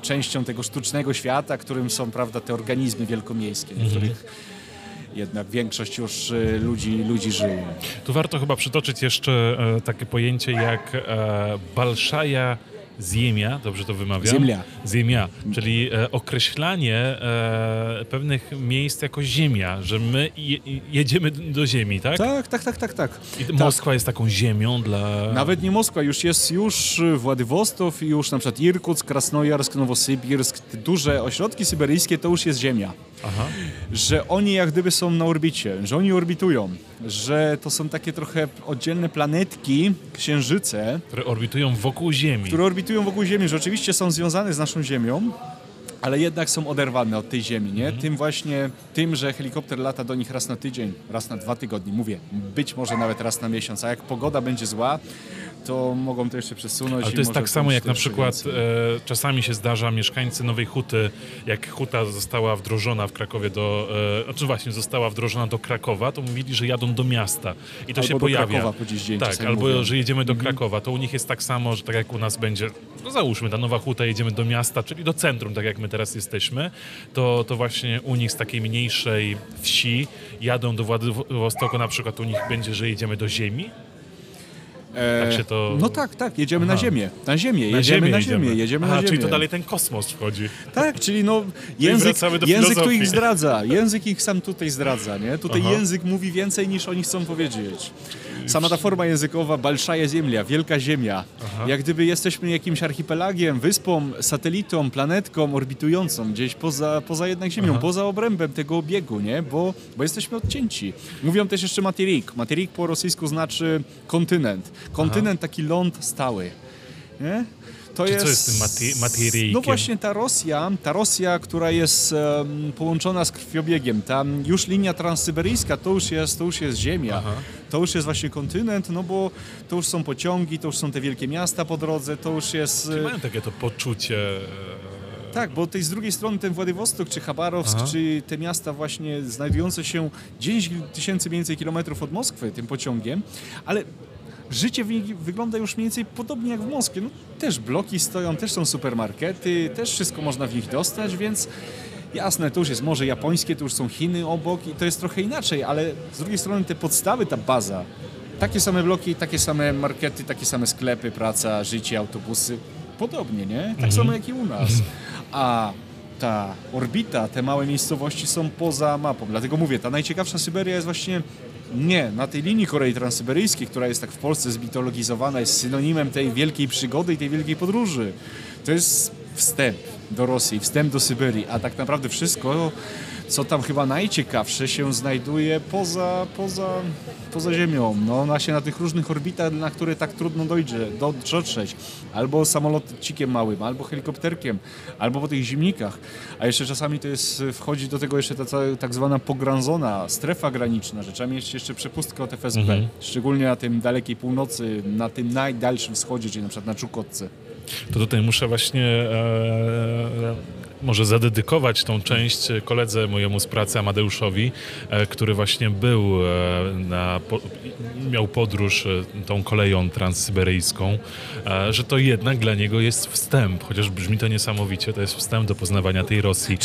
częścią tego sztucznego świata, którym są, prawda, te organizmy wielkomiejskie, w których jednak większość już e, ludzi, ludzi żyje. Tu warto chyba przytoczyć jeszcze e, takie pojęcie jak e, balszaja Ziemia, dobrze to wymawiam? Ziemia. Ziemia, czyli e, określanie e, pewnych miejsc jako ziemia, że my je, jedziemy do ziemi, tak? Tak, tak, tak, tak, tak. I Moskwa jest taką ziemią dla... Nawet nie Moskwa, już jest już y, Władywostok, już na przykład Irkuck, Krasnojarsk, Nowosybirsk, te duże ośrodki syberyjskie to już jest ziemia. Aha. Że oni jak gdyby są na orbicie, że oni orbitują, że to są takie trochę oddzielne planetki, księżyce, Które orbitują wokół Ziemi. które orbitują wokół Ziemi, że oczywiście są związane z naszą Ziemią, ale jednak są oderwane od tej Ziemi, nie? Tym właśnie, tym, że helikopter lata do nich raz na tydzień, raz na dwa tygodnie, mówię, być może nawet raz na miesiąc, a jak pogoda będzie zła, to mogą to jeszcze przesunąć. Ale to jest tak samo jak na przykład e, czasami się zdarza mieszkańcy Nowej Huty, jak Huta została wdrożona w Krakowie do, e, znaczy właśnie została wdrożona do Krakowa, to mówili, że jadą do miasta i to Albo się do pojawia. Krakowa po dziś dzień tak, albo mówią. że jedziemy do Mhm. Krakowa, to u nich jest tak samo, że tak jak u nas będzie, no załóżmy, ta Nowa Huta jedziemy do miasta, czyli do centrum, tak jak my teraz jesteśmy, to, to właśnie u nich z takiej mniejszej wsi jadą do Władywostoku, na przykład u nich będzie, że jedziemy do ziemi, tak się to- No tak, tak, jedziemy na Aha. Ziemię. Na Ziemię, na jedziemy ziemię na Ziemię, jedziemy Aha, na Ziemię. czyli to dalej ten kosmos wchodzi. Tak, czyli no język, wracamy do język tu ich zdradza, język ich sam tutaj zdradza, nie? Tutaj Aha. język mówi więcej niż oni chcą powiedzieć. Sama ta forma językowa, Balszaja Ziemia, Wielka Ziemia. Jak gdyby jesteśmy jakimś archipelagiem, wyspą, satelitą, planetką orbitującą gdzieś poza, poza jednak Ziemią, Aha. poza obrębem tego obiegu, nie? Bo, bo jesteśmy odcięci. Mówią też jeszcze materik. Materik po rosyjsku znaczy kontynent. Kontynent taki ląd stały, nie? To Czy co jest tym materiikiem? No właśnie ta Rosja, ta Rosja, która jest em, połączona z krwiobiegiem, tam już linia transsyberyjska, to już jest, to już jest ziemia. Aha. To już jest właśnie kontynent, no bo to już są pociągi, to już są te wielkie miasta po drodze, to już jest... Czy e, mają takie to poczucie... e, tak, bo tej z drugiej strony ten Władywostok czy Chabarowsk, Aha. czy te miasta właśnie znajdujące się 10 tysięcy więcej kilometrów od Moskwy tym pociągiem, ale życie w nich wygląda już mniej więcej podobnie jak w Moskwie. No, też bloki stoją, też są supermarkety, też wszystko można w nich dostać, więc jasne, to już jest Morze Japońskie, to już są Chiny obok i to jest trochę inaczej, ale z drugiej strony te podstawy, ta baza, takie same bloki, takie same markety, takie same sklepy, praca, życie, autobusy, podobnie, nie? Tak samo jak i u nas. A ta orbita, te małe miejscowości są poza mapą. Dlatego mówię, ta najciekawsza Syberia jest właśnie nie na tej linii Korei Transsyberyjskiej, która jest tak w Polsce zmitologizowana, jest synonimem tej wielkiej przygody i tej wielkiej podróży. To jest wstęp do Rosji, wstęp do Syberii, a tak naprawdę wszystko, co tam chyba najciekawsze się znajduje poza, poza, poza Ziemią. No, ona się na tych różnych orbitach, na które tak trudno dojdzie, do, dotrzeć. Albo samolotcikiem małym, albo helikopterkiem, albo po tych zimnikach. A jeszcze czasami to jest, wchodzi do tego jeszcze ta cała, tak zwana pogranzona, strefa graniczna, że trzeba mieć jeszcze przepustkę od FSB. Mhm. Szczególnie na tym dalekiej północy, na tym najdalszym wschodzie, czyli na przykład na Czukotce. To tutaj muszę właśnie e, może zadedykować tą część koledze mojemu z pracy Amadeuszowi, e, który właśnie był e, na, miał podróż e, tą koleją transsyberyjską, że to jednak dla niego jest wstęp, chociaż brzmi to niesamowicie, to jest wstęp do poznawania tej Rosji.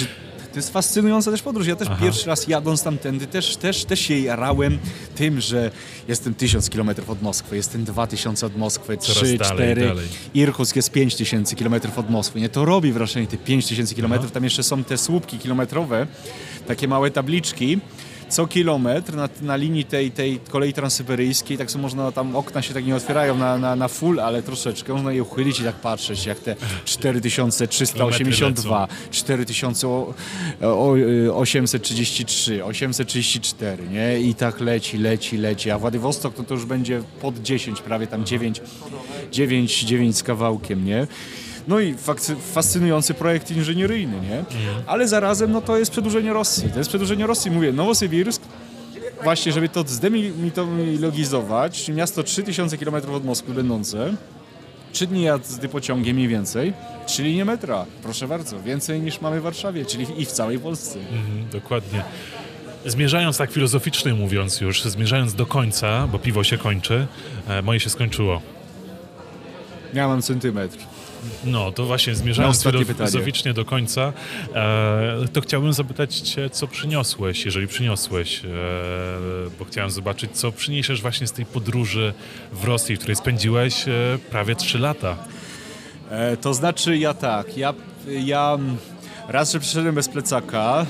To jest fascynująca też podróż. Ja też Aha. pierwszy raz jadąc tamtędy też, też, też się jarałem tym, że jestem tysiąc kilometrów od Moskwy, jestem dwa tysiące od Moskwy, trzy, cztery. Irkusk jest pięć tysięcy kilometrów od Moskwy. Nie, to robi wrażenie te pięć tysięcy kilometrów. Tam jeszcze są te słupki kilometrowe, takie małe tabliczki. Co kilometr na, na linii tej, tej kolei transsyberyjskiej, tak sobie można, tam okna się tak nie otwierają na, na, na full, ale troszeczkę można je uchylić i tak patrzeć, jak te 4382, 4833, 834, nie? I tak leci, leci, leci. A Władywostok to, to już będzie pod 10, prawie tam 9, 9, 9 z kawałkiem, nie? No i fascynujący projekt inżynieryjny, nie? Ale zarazem no to jest przedłużenie Rosji. To jest przedłużenie Rosji. Mówię, Nowosybirsk, właśnie żeby to zdemilologizować, czyli miasto 3000 km od Moskwy będące, 3 dni jazdy pociągiem mniej więcej, 3 linie metra, proszę bardzo, więcej niż mamy w Warszawie, czyli i w całej Polsce. Mhm, dokładnie. Zmierzając tak filozoficznie mówiąc już, zmierzając do końca, bo piwo się kończy, e, moje się skończyło. Ja mam centymetr. No, to właśnie zmierzając ostatnie filozoficznie do końca, e, to chciałbym zapytać Cię, co przyniosłeś, jeżeli przyniosłeś, e, bo chciałem zobaczyć, co przyniesiesz właśnie z tej podróży w Rosji, w której spędziłeś e, prawie 3 lata. E, to znaczy ja tak, ja, ja raz, że przyszedłem bez plecaka,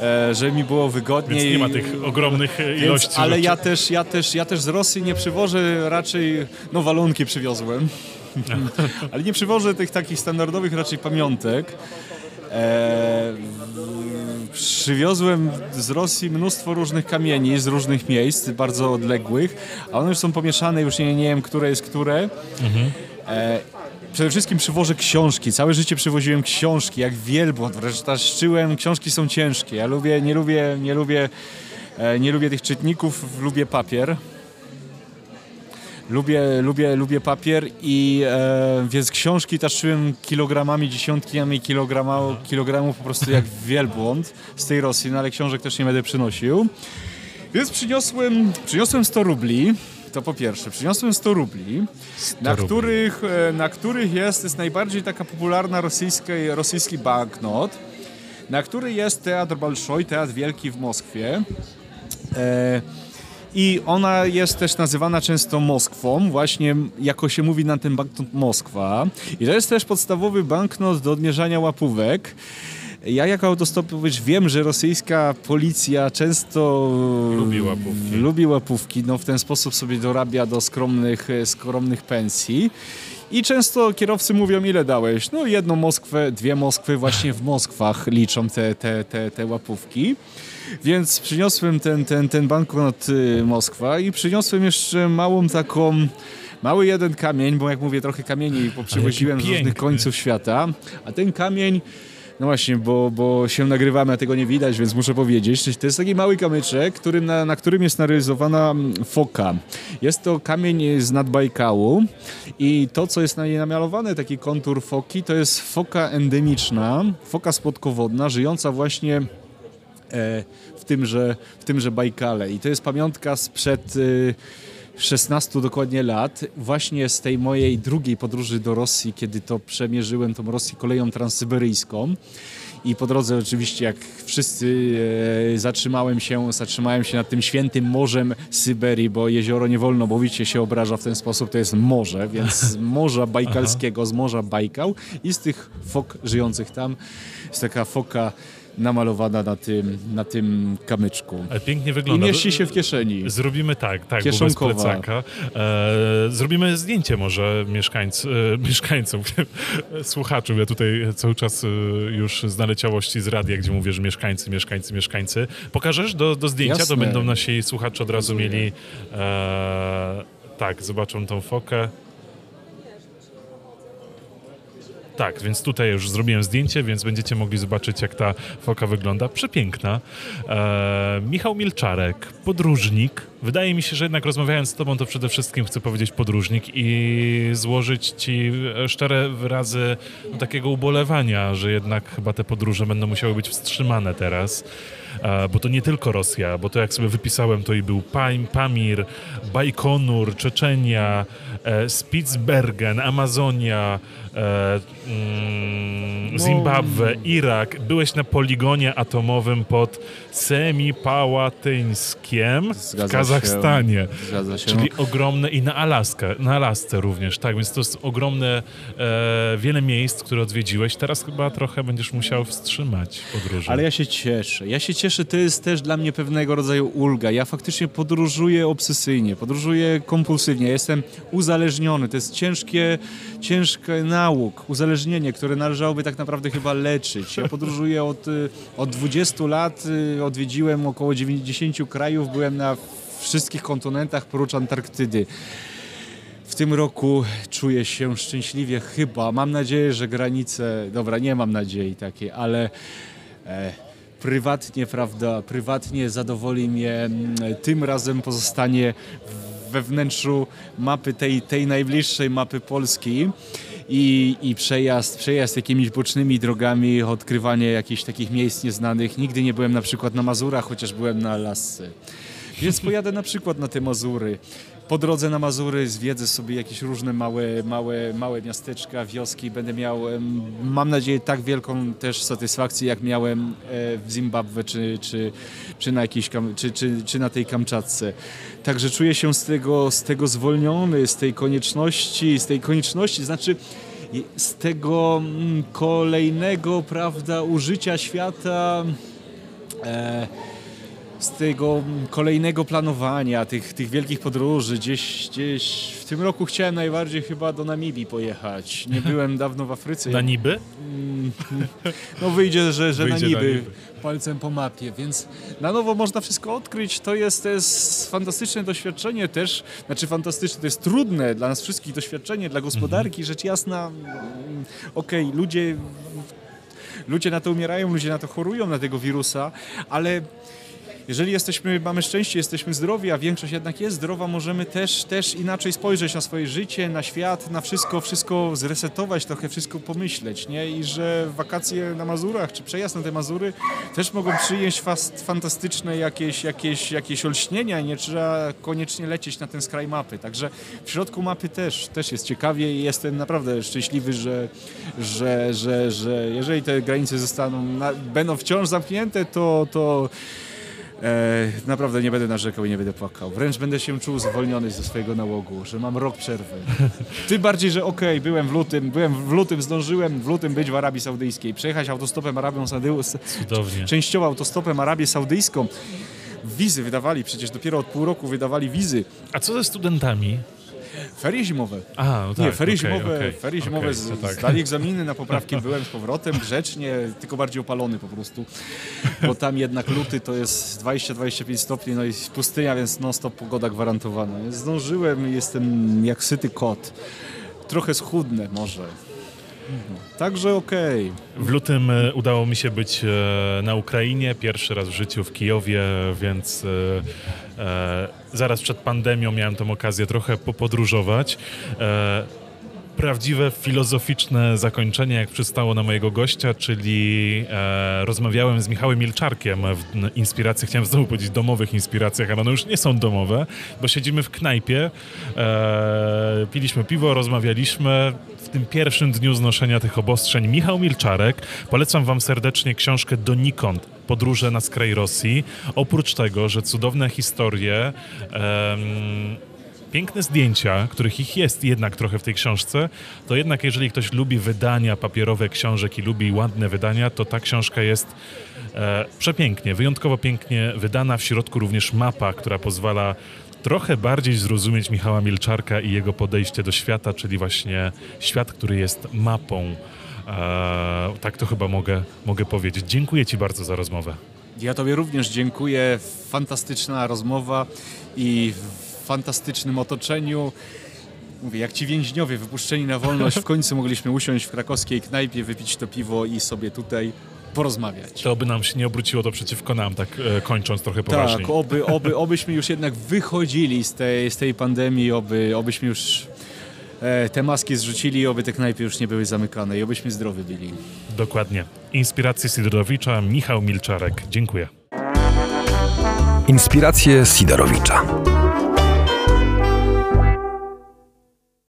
e, żeby mi było wygodniej. Więc nie ma tych ogromnych ilości Więc, ale rzeczy. ja też, ja, też, ja też z Rosji nie przywożę raczej, no walunki przywiozłem, ale nie przywożę tych takich standardowych raczej pamiątek. E, w- przywiozłem z Rosji mnóstwo różnych kamieni z różnych miejsc, bardzo odległych, a one już są pomieszane, już nie, nie wiem, które jest które. E, Przede wszystkim przywożę książki. Całe życie przywoziłem książki, jak wielbłąd, wręcz taszczyłem. Książki są ciężkie. Ja lubię, nie lubię, nie lubię, e, nie lubię tych czytników, lubię papier. Lubię, lubię, lubię papier i e, więc książki taszyłem kilogramami, dziesiątkami kilograma, kilogramów po prostu jak wielbłąd z tej Rosji, no ale książek też nie będę przynosił. Więc przyniosłem, przyniosłem 100 rubli. To po pierwsze, przyniosłem 100 rubli, na, rubli. Których, e, na których jest, jest najbardziej taka popularna rosyjska, rosyjski banknot, na który jest Teatr Balszoj, Teatr Wielki w Moskwie. E, I ona jest też nazywana często Moskwą, właśnie jako się mówi na ten banknot Moskwa. I to jest też podstawowy banknot do odmierzania łapówek. Ja jako autostopowicz wiem, że rosyjska policja często Lubi łapówki. lubi łapówki, no w ten sposób sobie dorabia do skromnych, e, skromnych pensji. I często kierowcy mówią, ile dałeś? No jedną Moskwę, dwie Moskwy, właśnie w Moskwach liczą te, te, te, te łapówki. Więc przyniosłem ten, ten, ten banknot y, Moskwa i przyniosłem jeszcze małą taką, mały jeden kamień, bo jak mówię, trochę kamieni poprzywoziłem z różnych końców świata, a ten kamień no właśnie, bo, bo się nagrywamy, a tego nie widać, więc muszę powiedzieć. To jest taki mały kamyczek, którym, na, na którym jest narysowana mm, foka. Jest to kamień z nadbajkału i to, co jest na niej namalowane, taki kontur foki, to jest foka endemiczna, foka spodkowodna, żyjąca właśnie e, w tymże, w tymże Bajkale. I to jest pamiątka sprzed y, 16 dokładnie lat, właśnie z tej mojej drugiej podróży do Rosji, kiedy to przemierzyłem tą Rosję koleją transsyberyjską. I po drodze oczywiście, jak wszyscy, e, zatrzymałem się, zatrzymałem się nad tym świętym morzem Syberii, bo jezioro nie wolno mówić, się obraża w ten sposób, to jest morze, więc z morza bajkalskiego, z morza Bajkał i z tych fok żyjących tam jest taka foka namalowana na tym, na tym kamyczku. Ale pięknie I wygląda. mieści się w kieszeni. Zrobimy tak, tak, Kieszonkowa. bo bez plecaka. E, zrobimy zdjęcie może mieszkańc, e, mieszkańcom, słuchaczom. Ja tutaj cały czas e, już z naleciałości z radia, gdzie mówię, że mieszkańcy, mieszkańcy, mieszkańcy. Pokażesz do, do zdjęcia, Jasne. to będą nasi słuchacze od razu mieli... E, tak, zobaczą tą fokę. Tak, więc tutaj już zrobiłem zdjęcie, więc będziecie mogli zobaczyć, jak ta foka wygląda. Przepiękna. E, Michał Milczarek, podróżnik. Wydaje mi się, że jednak rozmawiając z Tobą, to przede wszystkim chcę powiedzieć podróżnik i złożyć Ci e, szczere wyrazy no, takiego ubolewania, że jednak chyba te podróże będą musiały być wstrzymane teraz. E, bo to nie tylko Rosja, bo to jak sobie wypisałem, to i był Pam, Pamir, Bajkonur, Czeczenia, e, Spitsbergen, Amazonia. Zimbabwe, Irak. Byłeś na poligonie atomowym pod Semipałatyńskiem w Kazachstanie. Się. Zgadza się. Czyli ogromne i na Alaskę, na Alasce również, tak, więc to jest ogromne, e, wiele miejsc, które odwiedziłeś. Teraz chyba trochę będziesz musiał wstrzymać podróże. Ale ja się cieszę. Ja się cieszę, to jest też dla mnie pewnego rodzaju ulga. Ja faktycznie podróżuję obsesyjnie, podróżuję kompulsywnie. Jestem uzależniony. To jest ciężkie, ciężkie nauk, uzależnienie, które należałoby tak naprawdę chyba leczyć. Ja podróżuję od, y, od 20 lat, y, odwiedziłem około 90 krajów, byłem na wszystkich kontynentach prócz Antarktydy. W tym roku czuję się szczęśliwie chyba. Mam nadzieję, że granice, dobra, nie mam nadziei takiej, ale e, prywatnie, prawda, prywatnie zadowoli mnie tym razem pozostanie we wnętrzu mapy tej, tej najbliższej mapy Polski i, i przejazd, przejazd jakimiś bocznymi drogami, odkrywanie jakichś takich miejsc nieznanych. Nigdy nie byłem na przykład na Mazurach, chociaż byłem na Alasce. Więc pojadę na przykład na te Mazury. Po drodze na Mazury zwiedzę sobie jakieś różne małe, małe, małe miasteczka, wioski. Będę miał, mam nadzieję, tak wielką też satysfakcję, jak miałem e, w Zimbabwe czy, czy, czy, na, jakiejś, czy, czy, czy na tej Kamczatce. Także czuję się z tego, z tego zwolniony, z tej konieczności, z tej konieczności, znaczy z tego mm, kolejnego, prawda, użycia świata, e, z tego mm, kolejnego planowania, tych, tych wielkich podróży, gdzieś, gdzieś w tym roku chciałem najbardziej chyba do Namibii pojechać. Nie byłem dawno w Afryce. Na niby? No wyjdzie, że, że Wyjdzie na na niby, niby. palcem po mapie, więc na nowo można wszystko odkryć. To jest, to jest fantastyczne doświadczenie też, znaczy fantastyczne, to jest trudne dla nas wszystkich doświadczenie, dla gospodarki, rzecz jasna. mm, Okej, ludzie, ludzie na to umierają, ludzie na to chorują, na tego wirusa, ale jeżeli jesteśmy, mamy szczęście, jesteśmy zdrowi, a większość jednak jest zdrowa, możemy też, też inaczej spojrzeć na swoje życie, na świat, na wszystko, wszystko zresetować, trochę wszystko pomyśleć, nie? I że wakacje na Mazurach, czy przejazd na te Mazury też mogą przynieść fantastyczne jakieś, jakieś, jakieś olśnienia i nie trzeba koniecznie lecieć na ten skraj mapy. Także w środku mapy też, też jest ciekawie i jestem naprawdę szczęśliwy, że, że, że, że jeżeli te granice zostaną, będą wciąż zamknięte, to, to E, naprawdę nie będę narzekał i nie będę płakał. Wręcz będę się czuł zwolniony ze swojego nałogu, że mam rok przerwy. Tym bardziej, że okej, byłem w lutym, byłem w lutym, zdążyłem w lutym być w Arabii Saudyjskiej, przejechać autostopem Arabią Saudyjską, częściowo autostopem Arabię Saudyjską. Wizy wydawali, przecież dopiero od pół roku wydawali wizy. A co ze studentami? Ferie zimowe. A, no tak, nie, ferie okej, zimowe, okej, ferie zimowe okej, z, tak. zdali egzaminy na poprawki, byłem z powrotem, grzecznie, tylko bardziej opalony po prostu, bo tam jednak luty to jest 20-25 stopni, no i pustynia, więc non-stop pogoda gwarantowana. Zdążyłem, jestem jak syty kot. Trochę schudnę może. Także okej. W lutym e, udało mi się być e, na Ukrainie, pierwszy raz w życiu w Kijowie, więc e, zaraz przed pandemią miałem tą okazję trochę popodróżować. Prawdziwe filozoficzne zakończenie, jak przystało na mojego gościa, czyli e, rozmawiałem z Michałem Milczarkiem w inspiracji, chciałem znowu powiedzieć domowych inspiracjach, ale one już nie są domowe, bo siedzimy w knajpie, e, piliśmy piwo, rozmawialiśmy. W tym pierwszym dniu znoszenia tych obostrzeń Michał Milczarek, polecam wam serdecznie książkę Donikąd, Podróże na skraj Rosji. Oprócz tego, że cudowne historie, piękne zdjęcia, których ich jest jednak trochę w tej książce, to jednak jeżeli ktoś lubi wydania papierowe książek i lubi ładne wydania, to ta książka jest e, przepięknie, wyjątkowo pięknie wydana. W środku również mapa, która pozwala trochę bardziej zrozumieć Michała Milczarka i jego podejście do świata, czyli właśnie świat, który jest mapą. E, tak to chyba mogę, mogę powiedzieć. Dziękuję Ci bardzo za rozmowę. Ja Tobie również dziękuję. Fantastyczna rozmowa i fantastycznym otoczeniu. Mówię, jak ci więźniowie wypuszczeni na wolność, w końcu mogliśmy usiąść w krakowskiej knajpie, wypić to piwo i sobie tutaj porozmawiać. To by nam się nie obróciło to przeciwko nam, tak e, kończąc trochę poważniej. Tak, oby, oby, obyśmy już jednak wychodzili z tej, z tej pandemii, oby, obyśmy już e, te maski zrzucili, oby te knajpy już nie były zamykane i obyśmy zdrowi byli. Dokładnie. Inspiracje Sidorowicza, Michał Milczarek. Dziękuję. Inspiracje Sidorowicza.